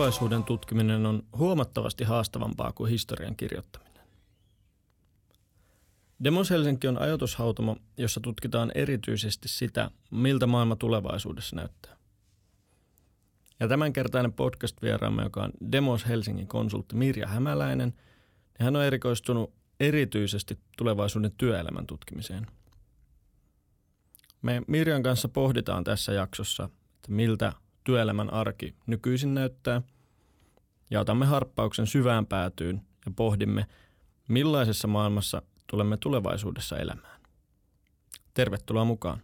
Tulevaisuuden tutkiminen on huomattavasti haastavampaa kuin historian kirjoittaminen. Demos Helsinki on ajatushautamo, jossa tutkitaan erityisesti sitä, miltä maailma tulevaisuudessa näyttää. Ja tämänkertainen podcast-vieraamme, joka on Demos Helsingin konsultti Mirja Hämäläinen, niin hän on erikoistunut erityisesti tulevaisuuden työelämän tutkimiseen. Me Mirjan kanssa pohditaan tässä jaksossa, että miltä työelämän arki nykyisin näyttää, ja otamme harppauksen syvään päätyyn ja pohdimme, millaisessa maailmassa tulemme tulevaisuudessa elämään. Tervetuloa mukaan.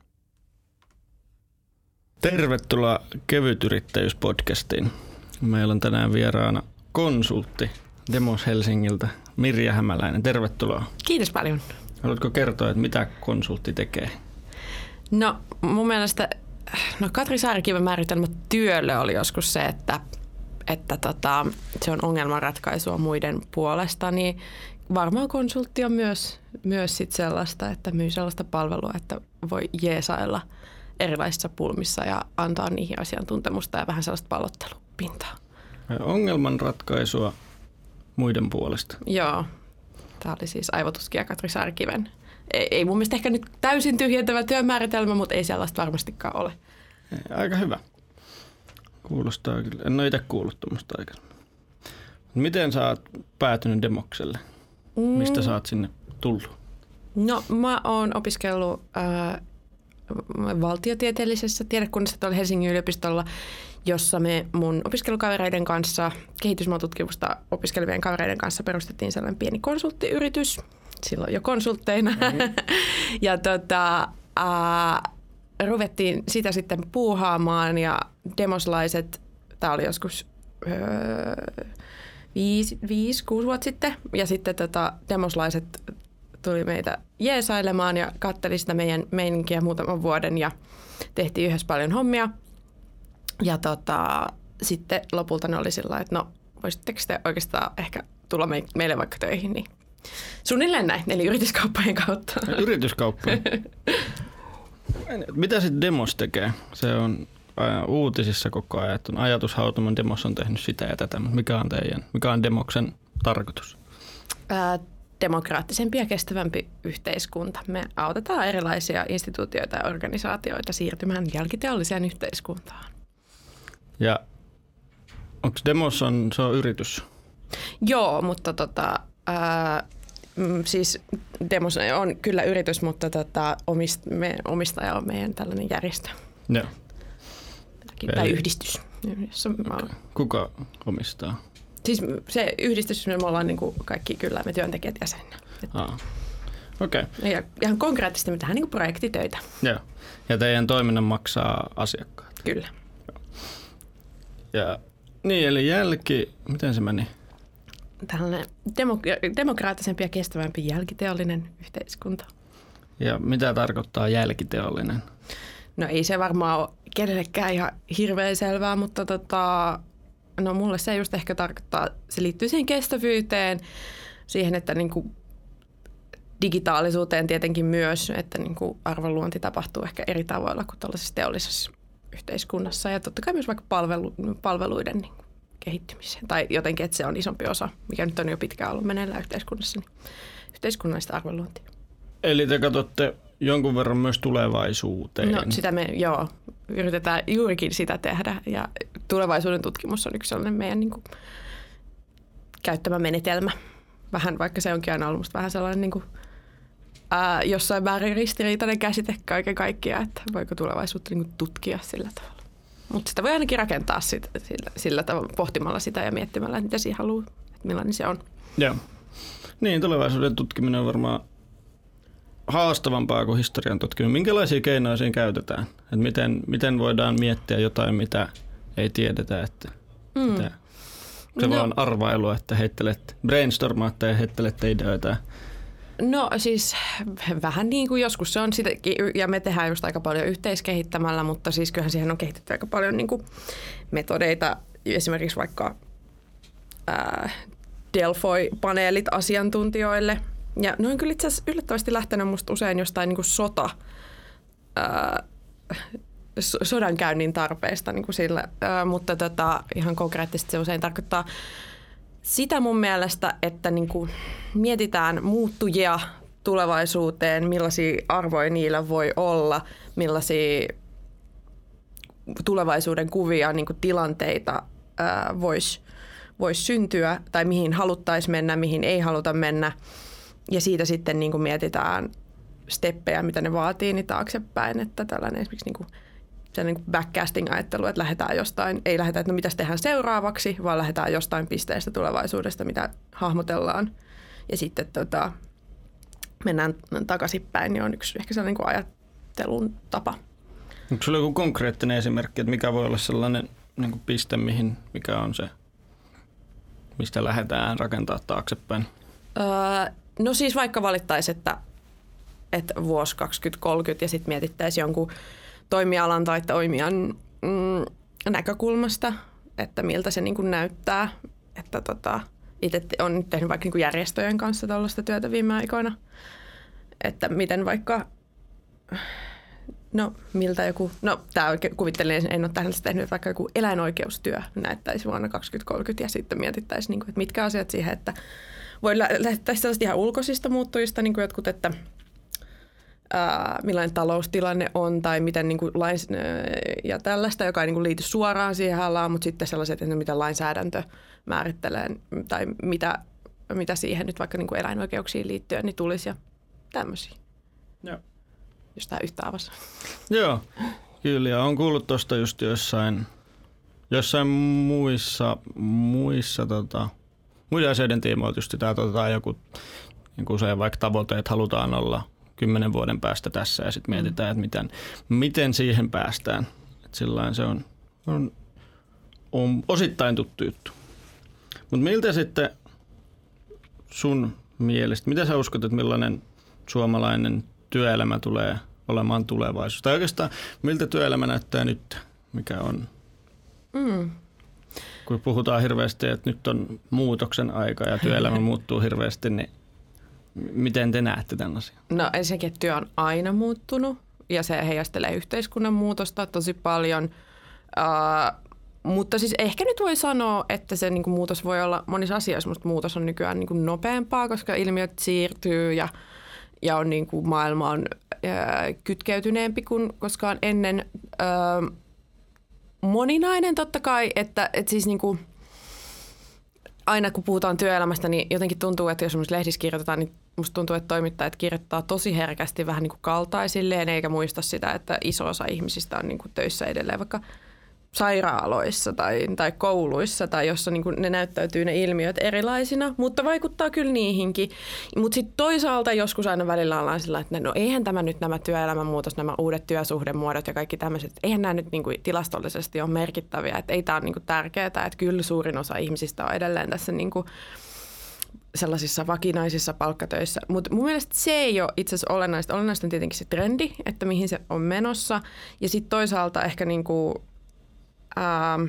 Tervetuloa kevytyrittäjyyspodcastiin. Meillä on tänään vieraana konsultti Demos Helsingiltä, Mirja Hämäläinen. Tervetuloa. Kiitos paljon. Haluatko kertoa, että mitä konsultti tekee? No mun mielestä no Katri Saarikiven määritelmä työlle oli joskus se, että, että tota, se on ongelmanratkaisua muiden puolesta, niin varmaan konsultti on myös, myös sit sellaista, että myy sellaista palvelua, että voi jeesailla erilaisissa pulmissa ja antaa niihin asiantuntemusta ja vähän sellaista pallottelupintaa. Ongelmanratkaisua muiden puolesta. Joo. Tämä oli siis aivotutkija Katri Saarikiven ei, ei mun mielestä ehkä nyt täysin tyhjentävä työmääritelmä, mutta ei sellaista varmastikaan ole. Aika hyvä. Kuulostaa kyllä. En ole itse kuullut tuommoista aikaisemmin. Miten sä oot päätynyt Demokselle? Mm. Mistä sä oot sinne tullut? No mä oon opiskellut äh, valtiotieteellisessä tiedekunnassa tuolla Helsingin yliopistolla, jossa me mun opiskelukavereiden kanssa, kehitysmaatutkimusta opiskelevien kavereiden kanssa perustettiin sellainen pieni konsulttiyritys, silloin jo konsultteina. Mm-hmm. ja tota, ää, ruvettiin sitä sitten puuhaamaan ja demoslaiset, tämä oli joskus öö, viisi, viisi, kuusi vuotta sitten, ja sitten tota, demoslaiset tuli meitä jeesailemaan ja katteli sitä meidän meininkiä muutaman vuoden ja tehtiin yhdessä paljon hommia. Ja tota, sitten lopulta ne oli sillä että no voisitteko te oikeastaan ehkä tulla meille vaikka töihin, niin Suunnilleen näin, eli yrityskauppojen kautta. Yrityskauppojen. Mitä sitten Demos tekee? Se on uutisissa koko ajan, että ajatushautoman Demos on tehnyt sitä ja tätä, mutta mikä on teidän, mikä on Demoksen tarkoitus? Ää, demokraattisempi ja kestävämpi yhteiskunta. Me autetaan erilaisia instituutioita ja organisaatioita siirtymään jälkiteolliseen yhteiskuntaan. Ja onko Demos on, se on yritys? Joo, mutta tota, ää, Mm, siis Demos on kyllä yritys, mutta tota, omist, me, omistaja on meidän tällainen järjestö. Joo. Tai yhdistys. okay. Kuka omistaa? Siis se yhdistys, me ollaan niin kuin kaikki kyllä me työntekijät jäsenä. Ah. Okei. Okay. Ja ihan konkreettisesti me tehdään niin kuin projektitöitä. Joo. Ja teidän toiminnan maksaa asiakkaat? Kyllä. Ja niin, eli jälki, miten se meni? Tällainen demok- demokraattisempi ja kestävämpi jälkiteollinen yhteiskunta. Ja mitä tarkoittaa jälkiteollinen? No ei se varmaan ole kenellekään ihan hirveän selvää, mutta tota, no mulle se just ehkä tarkoittaa, se liittyy siihen kestävyyteen, siihen, että niin kuin digitaalisuuteen tietenkin myös, että niin kuin arvonluonti tapahtuu ehkä eri tavoilla kuin tällaisessa teollisessa yhteiskunnassa ja totta kai myös vaikka palvelu, palveluiden niin kehittymiseen. Tai jotenkin, että se on isompi osa, mikä nyt on jo pitkään ollut meneillään yhteiskunnassa, niin yhteiskunnallista arvonluontia. Eli te katsotte jonkun verran myös tulevaisuuteen. No sitä me, joo, yritetään juurikin sitä tehdä ja tulevaisuuden tutkimus on yksi sellainen meidän niin kuin, käyttämä menetelmä. Vähän, vaikka se onkin aina ollut vähän sellainen niin kuin, ää, jossain määrin ristiriitainen käsite kaiken kaikkiaan, että voiko tulevaisuutta niin kuin, tutkia sillä tavalla. Mutta sitä voi ainakin rakentaa sit, sillä, sillä tavalla, pohtimalla sitä ja miettimällä, mitä siihen haluaa, että millainen se on. Joo. Niin, tulevaisuuden tutkiminen on varmaan haastavampaa kuin historian tutkiminen. Minkälaisia keinoja siinä käytetään? Et miten, miten voidaan miettiä jotain, mitä ei tiedetä, että mm. mitä, se no. vaan arvailu, että heittelet, brainstormaatte ja heittelette ideoita No siis vähän niin kuin joskus se on sitäkin, ja me tehdään just aika paljon yhteiskehittämällä, mutta siis kyllähän siihen on kehitetty aika paljon niin kuin metodeita, esimerkiksi vaikka ää, Delphi-paneelit asiantuntijoille. Ja ne on kyllä itse asiassa yllättävästi lähtenyt musta usein jostain niin kuin sota, ää, sodankäynnin tarpeesta niin kuin sillä, ö, mutta tota, ihan konkreettisesti se usein tarkoittaa sitä mun mielestä, että niin kuin mietitään muuttujia tulevaisuuteen, millaisia arvoja niillä voi olla, millaisia tulevaisuuden kuvia, niin kuin tilanteita voisi vois syntyä tai mihin haluttaisiin mennä, mihin ei haluta mennä. Ja siitä sitten niin kuin mietitään steppejä, mitä ne vaatii, niin taaksepäin. Että tällainen esimerkiksi niin kuin niin backcasting-ajattelu, että lähdetään jostain, ei lähdetä, että no mitä tehdään seuraavaksi, vaan lähdetään jostain pisteestä tulevaisuudesta, mitä hahmotellaan. Ja sitten tota, mennään takaisinpäin, niin on yksi ehkä sellainen niin ajattelun tapa. Onko sinulla joku konkreettinen esimerkki, että mikä voi olla sellainen niin kuin piste, mihin, mikä on se, mistä lähdetään rakentaa taaksepäin? Öö, no siis vaikka valittaisiin, että, että vuosi 2030 ja sitten mietittäisiin jonkun toimialan tai toimijan mm, näkökulmasta, että miltä se niin kuin näyttää. Että tota, itse on tehnyt vaikka niin järjestöjen kanssa tällaista työtä viime aikoina, että miten vaikka No miltä joku, no tämä kuvittelin, en ole tähän tehnyt, vaikka joku eläinoikeustyö näyttäisi vuonna 2030 ja sitten mietittäisiin, niin kuin, että mitkä asiat siihen, että voi lähteä sellaista ihan ulkoisista muuttujista, niin kuin jotkut, että ää, millainen taloustilanne on tai miten niin kuin lains, ja tällaista, joka ei niin kuin liity suoraan siihen alaan, mutta sitten sellaiset, että mitä lainsäädäntö määrittelee tai mitä, mitä siihen nyt vaikka niin kuin eläinoikeuksiin liittyen niin tulisi ja tämmöisiä. Joo jos tämä yhtä avasi. Joo, kyllä. Ja on kuullut tuosta just jossain, jossain muissa, muissa tota, muiden asioiden tiimoilta just sitä tota, joku niin usein vaikka tavoite, että halutaan olla kymmenen vuoden päästä tässä ja sitten mietitään, että miten, miten siihen päästään. Sillain se on, on, on osittain tuttu juttu. Mutta miltä sitten sun mielestä, mitä sä uskot, että millainen suomalainen työelämä tulee olemaan tulevaisuus? Tai oikeastaan miltä työelämä näyttää nyt, mikä on? Mm. Kun puhutaan hirveästi, että nyt on muutoksen aika ja työelämä muuttuu hirveästi, niin miten te näette tämän asian? No ensinnäkin, että työ on aina muuttunut ja se heijastelee yhteiskunnan muutosta tosi paljon. Uh, mutta siis ehkä nyt voi sanoa, että se niin kuin muutos voi olla monissa asioissa, mutta muutos on nykyään niin kuin nopeampaa, koska ilmiöt siirtyy ja – ja on niin kuin maailma on ää, kytkeytyneempi kuin koskaan ennen. Ää, moninainen totta kai, että, että siis niin kuin, aina kun puhutaan työelämästä, niin jotenkin tuntuu, että jos lehdissä kirjoitetaan, niin musta tuntuu, että toimittajat kirjoittaa tosi herkästi vähän niin kuin kaltaisilleen, eikä muista sitä, että iso osa ihmisistä on niin kuin töissä edelleen vaikka – sairaaloissa tai, tai kouluissa tai jossa niin ne näyttäytyy ne ilmiöt erilaisina, mutta vaikuttaa kyllä niihinkin. Mutta sitten toisaalta joskus aina välillä ollaan sillä, että no eihän tämä nyt nämä työelämän muutos, nämä uudet työsuhdemuodot ja kaikki tämmöiset, eihän nämä nyt niin kuin tilastollisesti ole merkittäviä, että ei tämä ole niin tärkeää, että kyllä suurin osa ihmisistä on edelleen tässä niin kuin sellaisissa vakinaisissa palkkatöissä. Mutta mun mielestä se ei ole itse asiassa olennaista. Olennaista on tietenkin se trendi, että mihin se on menossa. Ja sitten toisaalta ehkä niin kuin ähm,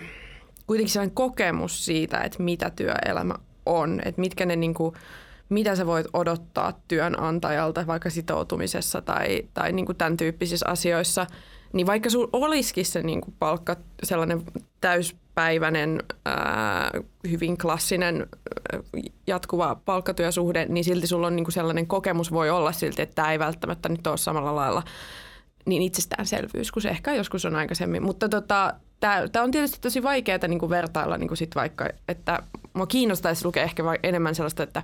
kuitenkin sellainen kokemus siitä, että mitä työelämä on, että mitkä ne niin kuin, mitä sä voit odottaa työnantajalta vaikka sitoutumisessa tai, tai niin kuin tämän tyyppisissä asioissa, niin vaikka sulla olisikin se niin palkka, sellainen täyspäiväinen, ää, hyvin klassinen jatkuva palkkatyösuhde, niin silti sulla on niin sellainen kokemus voi olla silti, että tämä ei välttämättä nyt ole samalla lailla niin itsestäänselvyys kuin se ehkä joskus on aikaisemmin. Mutta tota, tämä on tietysti tosi vaikeaa niin vertailla niin sit vaikka, että mua kiinnostaisi lukea ehkä enemmän sellaista, että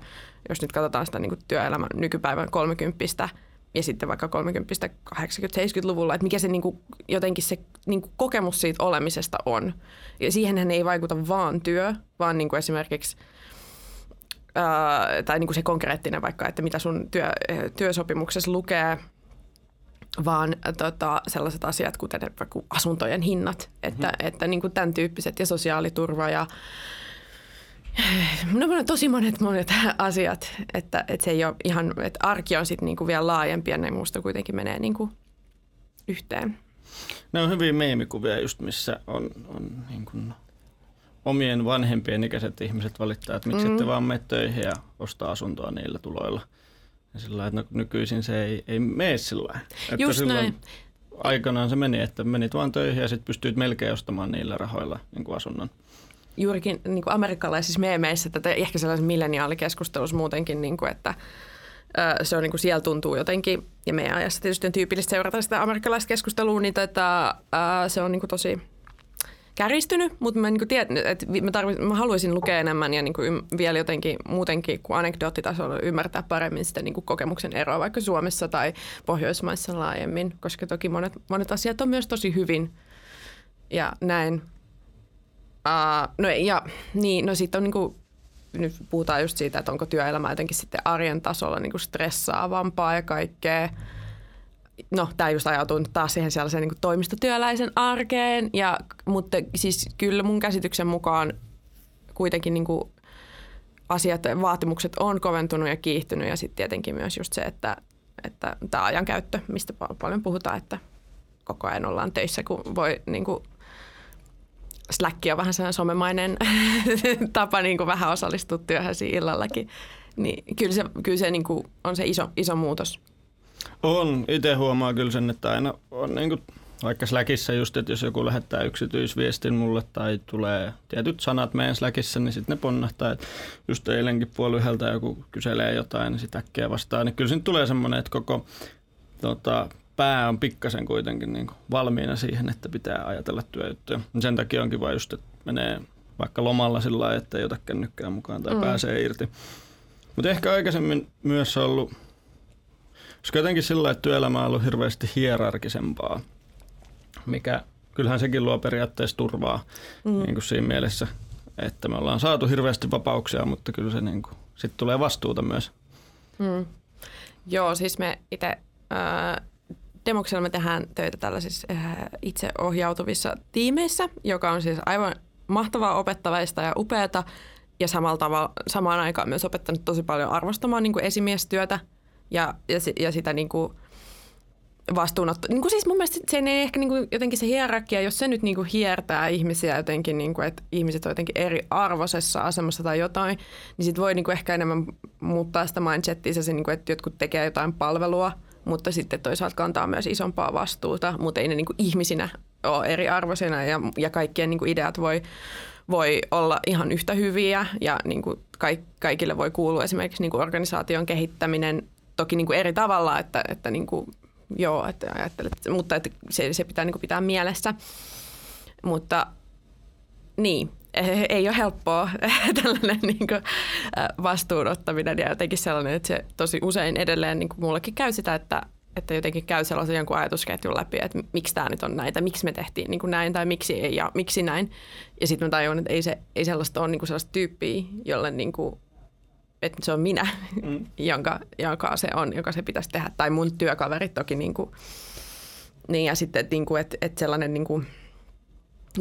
jos nyt katsotaan sitä niin työelämän nykypäivän 30 ja sitten vaikka 30 80-70-luvulla, että mikä se niin kuin, jotenkin se niin kuin kokemus siitä olemisesta on. Ja siihen ei vaikuta vaan työ, vaan niin kuin esimerkiksi ää, tai niin kuin se konkreettinen vaikka, että mitä sun työ, työsopimuksessa lukee – vaan tota, sellaiset asiat, kuten asuntojen hinnat, että, mm-hmm. että niin kuin tämän tyyppiset ja sosiaaliturva ja No tosi monet monet asiat, että, että se ei ole ihan, että arki on sitten niinku vielä laajempi ja ne muusta kuitenkin menee niinku yhteen. Ne on hyviä meemikuvia just, missä on, on niin kuin omien vanhempien ikäiset ihmiset valittaa, että miksi mm. ette vaan mene töihin ja ostaa asuntoa niillä tuloilla – ja sillä että no, nykyisin se ei, ei mene sillä Just silloin... näin. aikanaan se meni, että menit vaan töihin ja sitten pystyit melkein ostamaan niillä rahoilla niin kuin asunnon. Juurikin niin kuin amerikkalaisissa meemeissä, tätä ehkä sellaisessa milleniaalikeskustelussa muutenkin, niin kuin, että se on niin kuin siellä tuntuu jotenkin, ja meidän ajassa tietysti on tyypillistä seurata sitä amerikkalaista keskustelua, niin tätä, se on niin kuin tosi kärjistynyt, mutta mä, niin tiedän, että mä, tarvitsen, mä haluaisin lukea enemmän ja niin kuin vielä jotenkin muutenkin kuin anekdoottitasolla ymmärtää paremmin sitä niin kuin kokemuksen eroa vaikka Suomessa tai Pohjoismaissa laajemmin, koska toki monet, monet asiat on myös tosi hyvin ja näin. Uh, no ja niin, no sitten on niin kuin, nyt puhutaan just siitä, että onko työelämä jotenkin sitten arjen tasolla niin kuin stressaavampaa ja kaikkea. No tämä just ajautuu taas siihen sellaiseen niin toimistotyöläisen arkeen, ja, mutta siis kyllä mun käsityksen mukaan kuitenkin niin kuin asiat, vaatimukset on koventunut ja kiihtynyt ja sitten tietenkin myös just se, että, että tämä ajankäyttö, mistä paljon puhutaan, että koko ajan ollaan töissä, kun voi niin kuin, Slack on vähän sellainen somemainen tapa niin kuin vähän osallistua työhön illallakin. Niin kyllä se, kyllä se niin kuin on se iso, iso muutos on. Itse huomaa kyllä sen, että aina on niin kuin, vaikka Slackissa just, että jos joku lähettää yksityisviestin mulle tai tulee tietyt sanat meidän Slackissa, niin sitten ne ponnahtaa. Että just eilenkin puoli yhdeltä joku kyselee jotain, niin sitä äkkiä vastaa. Niin kyllä siinä tulee semmoinen, että koko tota, pää on pikkasen kuitenkin niin kuin valmiina siihen, että pitää ajatella työjuttuja. Sen takia on kiva just, että menee vaikka lomalla sillä lailla, että ei ota kännykkää mukaan tai mm. pääsee irti. Mutta ehkä aikaisemmin myös ollut koska jotenkin sillä että työelämä on ollut hirveästi hierarkisempaa, mikä kyllähän sekin luo periaatteessa turvaa mm. niin kuin siinä mielessä, että me ollaan saatu hirveästi vapauksia, mutta kyllä se niin kuin, sit tulee vastuuta myös. Mm. Joo, siis me itse äh, Demoksella me tehdään töitä tällaisissa äh, itseohjautuvissa tiimeissä, joka on siis aivan mahtavaa opettavaista ja upeata ja samalla tavalla, samaan aikaan myös opettanut tosi paljon arvostamaan niin kuin esimiestyötä – ja, ja, ja sitä niin kuin vastuunotto. Niin kuin siis mun mielestä se ei ehkä niin kuin jotenkin se hierarkia, jos se nyt niin kuin hiertää ihmisiä jotenkin, niin kuin, että ihmiset on jotenkin eri arvoisessa asemassa tai jotain, niin sit voi niin kuin ehkä enemmän muuttaa sitä mindsettiä se, niin kuin, että jotkut tekee jotain palvelua, mutta sitten toisaalta kantaa myös isompaa vastuuta, mutta ei ne niin kuin ihmisinä ole eri arvoisina ja, ja kaikkien niin kuin ideat voi, voi olla ihan yhtä hyviä ja niin kuin kaikille voi kuulua esimerkiksi niin kuin organisaation kehittäminen toki niin kuin eri tavalla, että, että niin kuin, joo, että ajattelet, mutta että se, se pitää niin kuin pitää mielessä. Mutta niin, ei ole helppoa tällainen niin kuin, vastuunottaminen ja jotenkin sellainen, että se tosi usein edelleen niin kuin mullekin käy sitä, että, että jotenkin käy sellaisen jonkun ajatusketjun läpi, että miksi tämä nyt on näitä, miksi me tehtiin niin kuin näin tai miksi ei ja miksi näin. Ja sitten mä tajuan, että ei, se, ei sellaista ole niin kuin sellaista tyyppiä, jolle niin kuin että se on minä, mm. jonka, joka se on, joka se pitäisi tehdä. Tai mun työkaverit toki. Niin, kuin, niin ja sitten, että, niin kuin, että, että sellainen niin kuin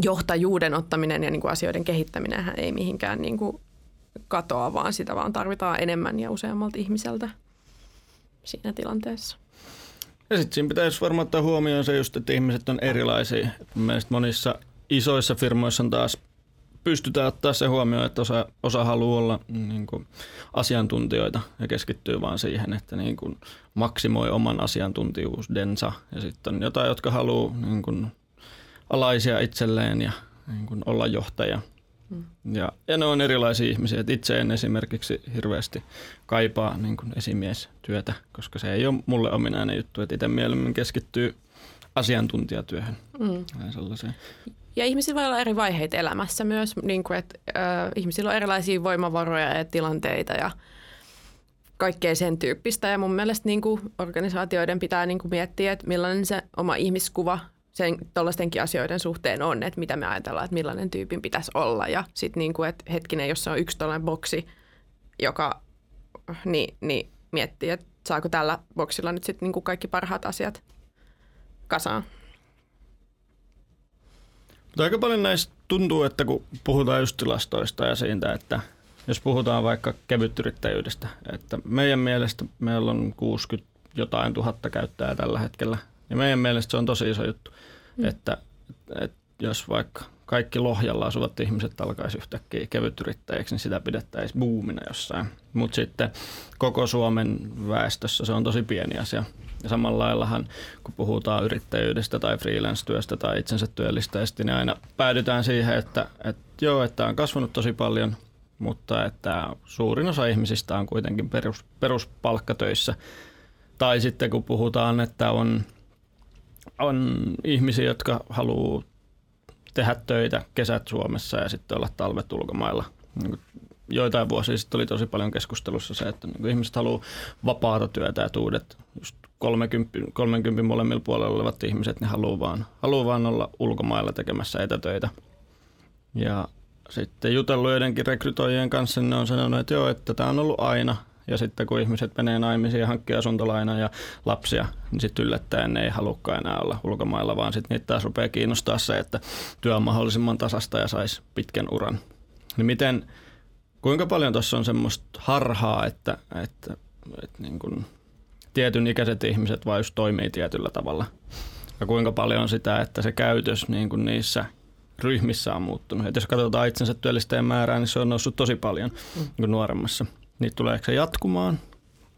johtajuuden ottaminen ja niin kuin asioiden kehittäminen ei mihinkään niin kuin katoa, vaan sitä vaan tarvitaan enemmän ja useammalta ihmiseltä siinä tilanteessa. Ja sitten siinä pitäisi varmaan ottaa huomioon se just, että ihmiset on erilaisia. Mielestäni monissa isoissa firmoissa on taas pystytään ottaa se huomioon, että osa, osa haluaa olla niin kuin, asiantuntijoita ja keskittyy vaan siihen, että niin kuin, maksimoi oman asiantuntijuusdensa. Ja sitten on jotain, jotka haluaa niin kuin, alaisia itselleen ja niin kuin, olla johtaja. Mm. Ja, ja ne on erilaisia ihmisiä. Et itse en esimerkiksi hirveästi kaipaa niin kuin esimiestyötä, koska se ei ole mulle ominainen juttu. Että itse mieluummin keskittyy asiantuntijatyöhön. Mm. sellaiseen. Ja ihmisillä voi olla eri vaiheita elämässä myös, niin kuin, että äh, ihmisillä on erilaisia voimavaroja ja tilanteita ja kaikkea sen tyyppistä. Ja mun mielestä niin kuin organisaatioiden pitää niin kuin miettiä, että millainen se oma ihmiskuva sen tuollaistenkin asioiden suhteen on, että mitä me ajatellaan, että millainen tyypin pitäisi olla. Ja sitten niin kuin, että hetkinen, jos se on yksi tuollainen boksi, joka niin, niin miettii, että saako tällä boksilla nyt sitten niin kuin kaikki parhaat asiat kasaan. Mutta aika paljon näistä tuntuu, että kun puhutaan just tilastoista ja siitä, että jos puhutaan vaikka kevytyrittäjyydestä, että meidän mielestä meillä on 60 jotain tuhatta käyttäjää tällä hetkellä. Ja meidän mielestä se on tosi iso juttu, mm. että, että jos vaikka kaikki Lohjalla asuvat ihmiset alkaisi yhtäkkiä kevytyrittäjäksi, niin sitä pidettäisiin buumina jossain. Mutta sitten koko Suomen väestössä se on tosi pieni asia. Ja samalla laillahan, kun puhutaan yrittäjyydestä tai freelance-työstä tai itsensä työllistäjästä, niin aina päädytään siihen, että, että joo, että on kasvanut tosi paljon, mutta että suurin osa ihmisistä on kuitenkin perus, peruspalkkatöissä. Tai sitten kun puhutaan, että on, on ihmisiä, jotka haluaa tehdä töitä kesät Suomessa ja sitten olla talvet ulkomailla. Niin joitain vuosia sitten oli tosi paljon keskustelussa se, että niin ihmiset haluaa vapaata työtä, että uudet just 30, 30 molemmilla puolella olevat ihmiset, ne haluaa vaan, haluaa vaan olla ulkomailla tekemässä etätöitä. Ja sitten jutellut joidenkin rekrytoijien kanssa, niin ne on sanonut, että joo, että tämä on ollut aina. Ja sitten kun ihmiset menee naimisiin ja hankkii asuntolaina ja lapsia, niin sitten yllättäen ne ei halukkaan enää olla ulkomailla, vaan sitten niitä taas rupeaa kiinnostaa se, että työ on mahdollisimman tasasta ja saisi pitkän uran. Niin miten, kuinka paljon tuossa on semmoista harhaa, että, että, että niin kuin tietyn ikäiset ihmiset vaan just toimii tietyllä tavalla? Ja kuinka paljon on sitä, että se käytös niin kuin niissä ryhmissä on muuttunut. Et jos katsotaan itsensä työllistäjän määrää, niin se on noussut tosi paljon mm. niin nuoremmassa. Niin tuleeko se jatkumaan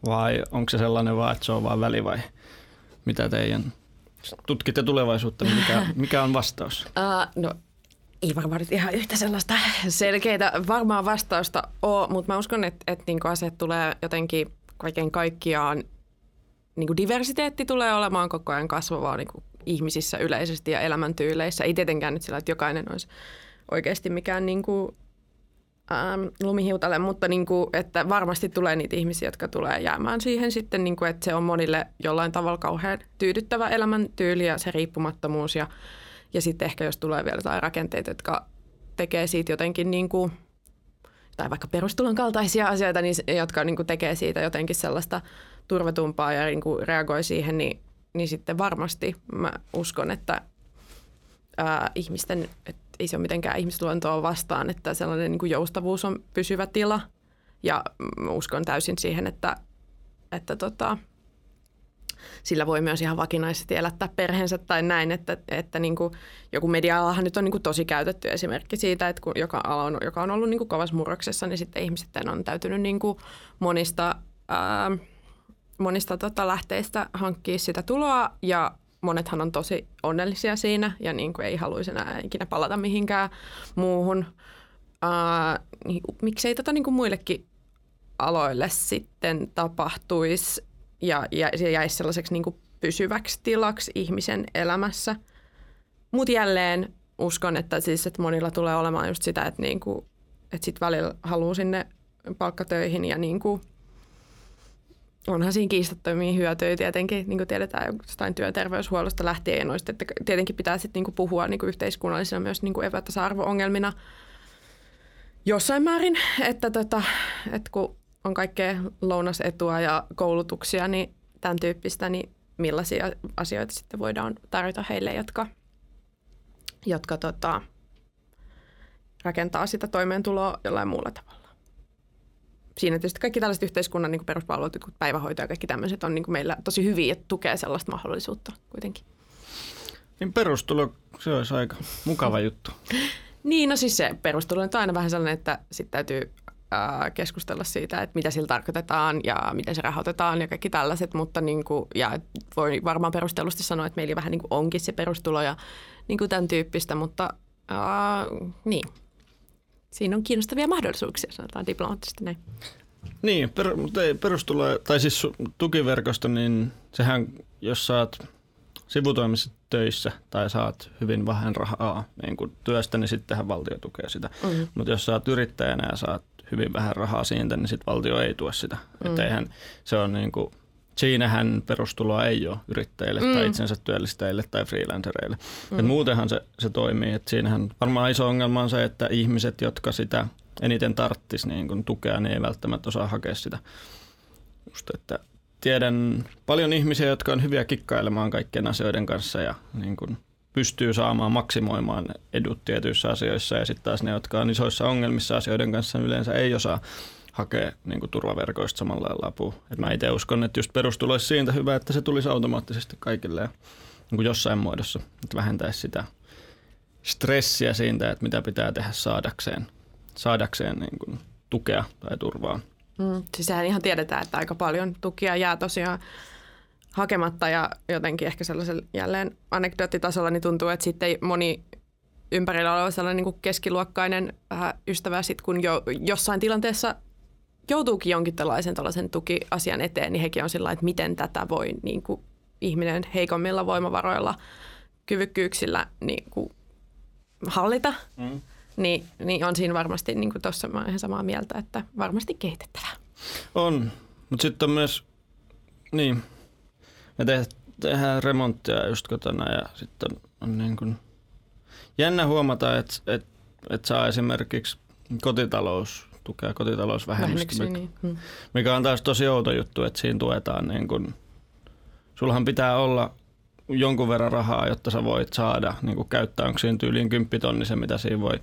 vai onko se sellainen vaan, että se on vain välivaihe? Mitä teidän tutkitte tulevaisuutta, niin mikä, mikä on vastaus? Uh, no ei varmaan nyt ihan yhtä sellaista selkeää varmaa vastausta ole, mutta mä uskon, että, että niin asiat tulee jotenkin kaiken kaikkiaan, niin diversiteetti tulee olemaan koko ajan kasvavaa niin ihmisissä yleisesti ja elämäntyyleissä. Ei tietenkään nyt sillä, että jokainen olisi oikeasti mikään niin kuin, ähm, lumihiutale, mutta niin kuin, että varmasti tulee niitä ihmisiä, jotka tulee jäämään siihen sitten, niin kuin, että se on monille jollain tavalla kauhean tyydyttävä elämäntyyli ja se riippumattomuus ja, ja sitten ehkä jos tulee vielä jotain rakenteita, jotka tekee siitä jotenkin niin kuin, tai vaikka perustulon kaltaisia asioita, niin, jotka niin kuin tekee siitä jotenkin sellaista turvatumpaa ja niin kuin reagoi siihen, niin niin sitten varmasti mä uskon, että ää, ihmisten, että ei se ole mitenkään ihmisluontoa vastaan, että sellainen niin kuin joustavuus on pysyvä tila. Ja mä uskon täysin siihen, että, että tota, sillä voi myös ihan vakinaisesti elättää perheensä tai näin, että, että niin kuin, joku media-alahan nyt on niin kuin tosi käytetty esimerkki siitä, että kun joka, ala on, joka on ollut niin kuin kovassa murroksessa, niin sitten ihmiset on täytynyt niin kuin monista ää, monista tota lähteistä hankkia sitä tuloa ja monethan on tosi onnellisia siinä ja niin kuin ei haluaisi enää ikinä palata mihinkään muuhun. Uh, niin, miksei tota niin kuin muillekin aloille sitten tapahtuisi ja, ja se jäisi sellaiseksi niin kuin pysyväksi tilaksi ihmisen elämässä. Mutta jälleen uskon, että, siis, että monilla tulee olemaan just sitä, että, niin kuin, että sit välillä haluaa sinne palkkatöihin ja niin kuin – onhan siinä kiistattomia hyötyjä. Tietenkin, niin kuin tiedetään jostain työterveyshuollosta lähtien noista, että tietenkin pitää sitten niin puhua niin kuin yhteiskunnallisina myös niin kuin epätasa-arvo-ongelmina. Jossain määrin, että, tota, että kun on kaikkea lounasetua ja koulutuksia, niin tämän tyyppistä, niin millaisia asioita sitten voidaan tarjota heille, jotka, jotka tota, rakentaa sitä toimeentuloa jollain muulla tavalla siinä tietysti kaikki tällaiset yhteiskunnan niin peruspalvelut, kuin päivähoito ja kaikki tämmöiset on niin meillä tosi hyviä ja tukee sellaista mahdollisuutta kuitenkin. Niin perustulo, se olisi aika mukava juttu. niin, no siis se perustulo on aina vähän sellainen, että sitten täytyy äh, keskustella siitä, että mitä sillä tarkoitetaan ja miten se rahoitetaan ja kaikki tällaiset, mutta niin kuin, ja voi varmaan perustellusti sanoa, että meillä vähän niin kuin onkin se perustulo ja niin kuin tämän tyyppistä, mutta äh, niin, siinä on kiinnostavia mahdollisuuksia, sanotaan diplomaattisesti näin. Niin, per, mutta ei perustulo, tai siis tukiverkosto, niin sehän, jos saat sivutoimissa töissä tai saat hyvin vähän rahaa niin kuin työstä, niin sittenhän valtio tukee sitä. Mm. Mutta jos saat yrittäjänä ja saat hyvin vähän rahaa siitä, niin sitten valtio ei tue sitä. Mm. Että eihän se on niin kuin, siinähän perustuloa ei ole yrittäjille mm. tai itsensä työllistäjille tai freelancereille. Mm. Et muutenhan se, se toimii. Et siinähän varmaan iso ongelma on se, että ihmiset, jotka sitä eniten tarttis niin kun tukea, niin ei välttämättä osaa hakea sitä. Just, että tiedän paljon ihmisiä, jotka on hyviä kikkailemaan kaikkien asioiden kanssa ja niin kun pystyy saamaan maksimoimaan edut tietyissä asioissa ja sitten taas ne, jotka on isoissa ongelmissa asioiden kanssa, yleensä ei osaa hakea niin kuin turvaverkoista samalla lailla apua. Et mä itse uskon, että just perustulo olisi siitä hyvä, että se tulisi automaattisesti kaikille ja niin kuin jossain muodossa, että vähentäisi sitä stressiä siitä, että mitä pitää tehdä saadakseen, saadakseen niin kuin tukea tai turvaa. Mm, siis sehän ihan tiedetään, että aika paljon tukia jää tosiaan hakematta ja jotenkin ehkä sellaisella jälleen anekdoottitasolla niin tuntuu, että sitten moni ympärillä oleva sellainen niin kuin keskiluokkainen äh, ystävä, sit kun jo, jossain tilanteessa joutuukin jonkin tällaisen tukiasian eteen, niin hekin on sillä että miten tätä voi niin kuin ihminen heikommilla voimavaroilla, kyvykkyyksillä niin kuin hallita. Mm. Niin, niin on siinä varmasti, niin tuossa ihan samaa mieltä, että varmasti kehitettävää. On, mutta sitten on myös, niin, me tehdään remonttia just kotona ja sitten on, on niin kuin jännä huomata, että, että, että saa esimerkiksi kotitalous tukea kotitalousvähennystä, mikä, niin. hmm. mikä on taas tosi outo juttu, että siinä tuetaan niin kuin, sulhan pitää olla jonkun verran rahaa, jotta sä voit saada niin kuin käyttää, onko siinä tyyliin kymppitonni se, mitä siinä voi,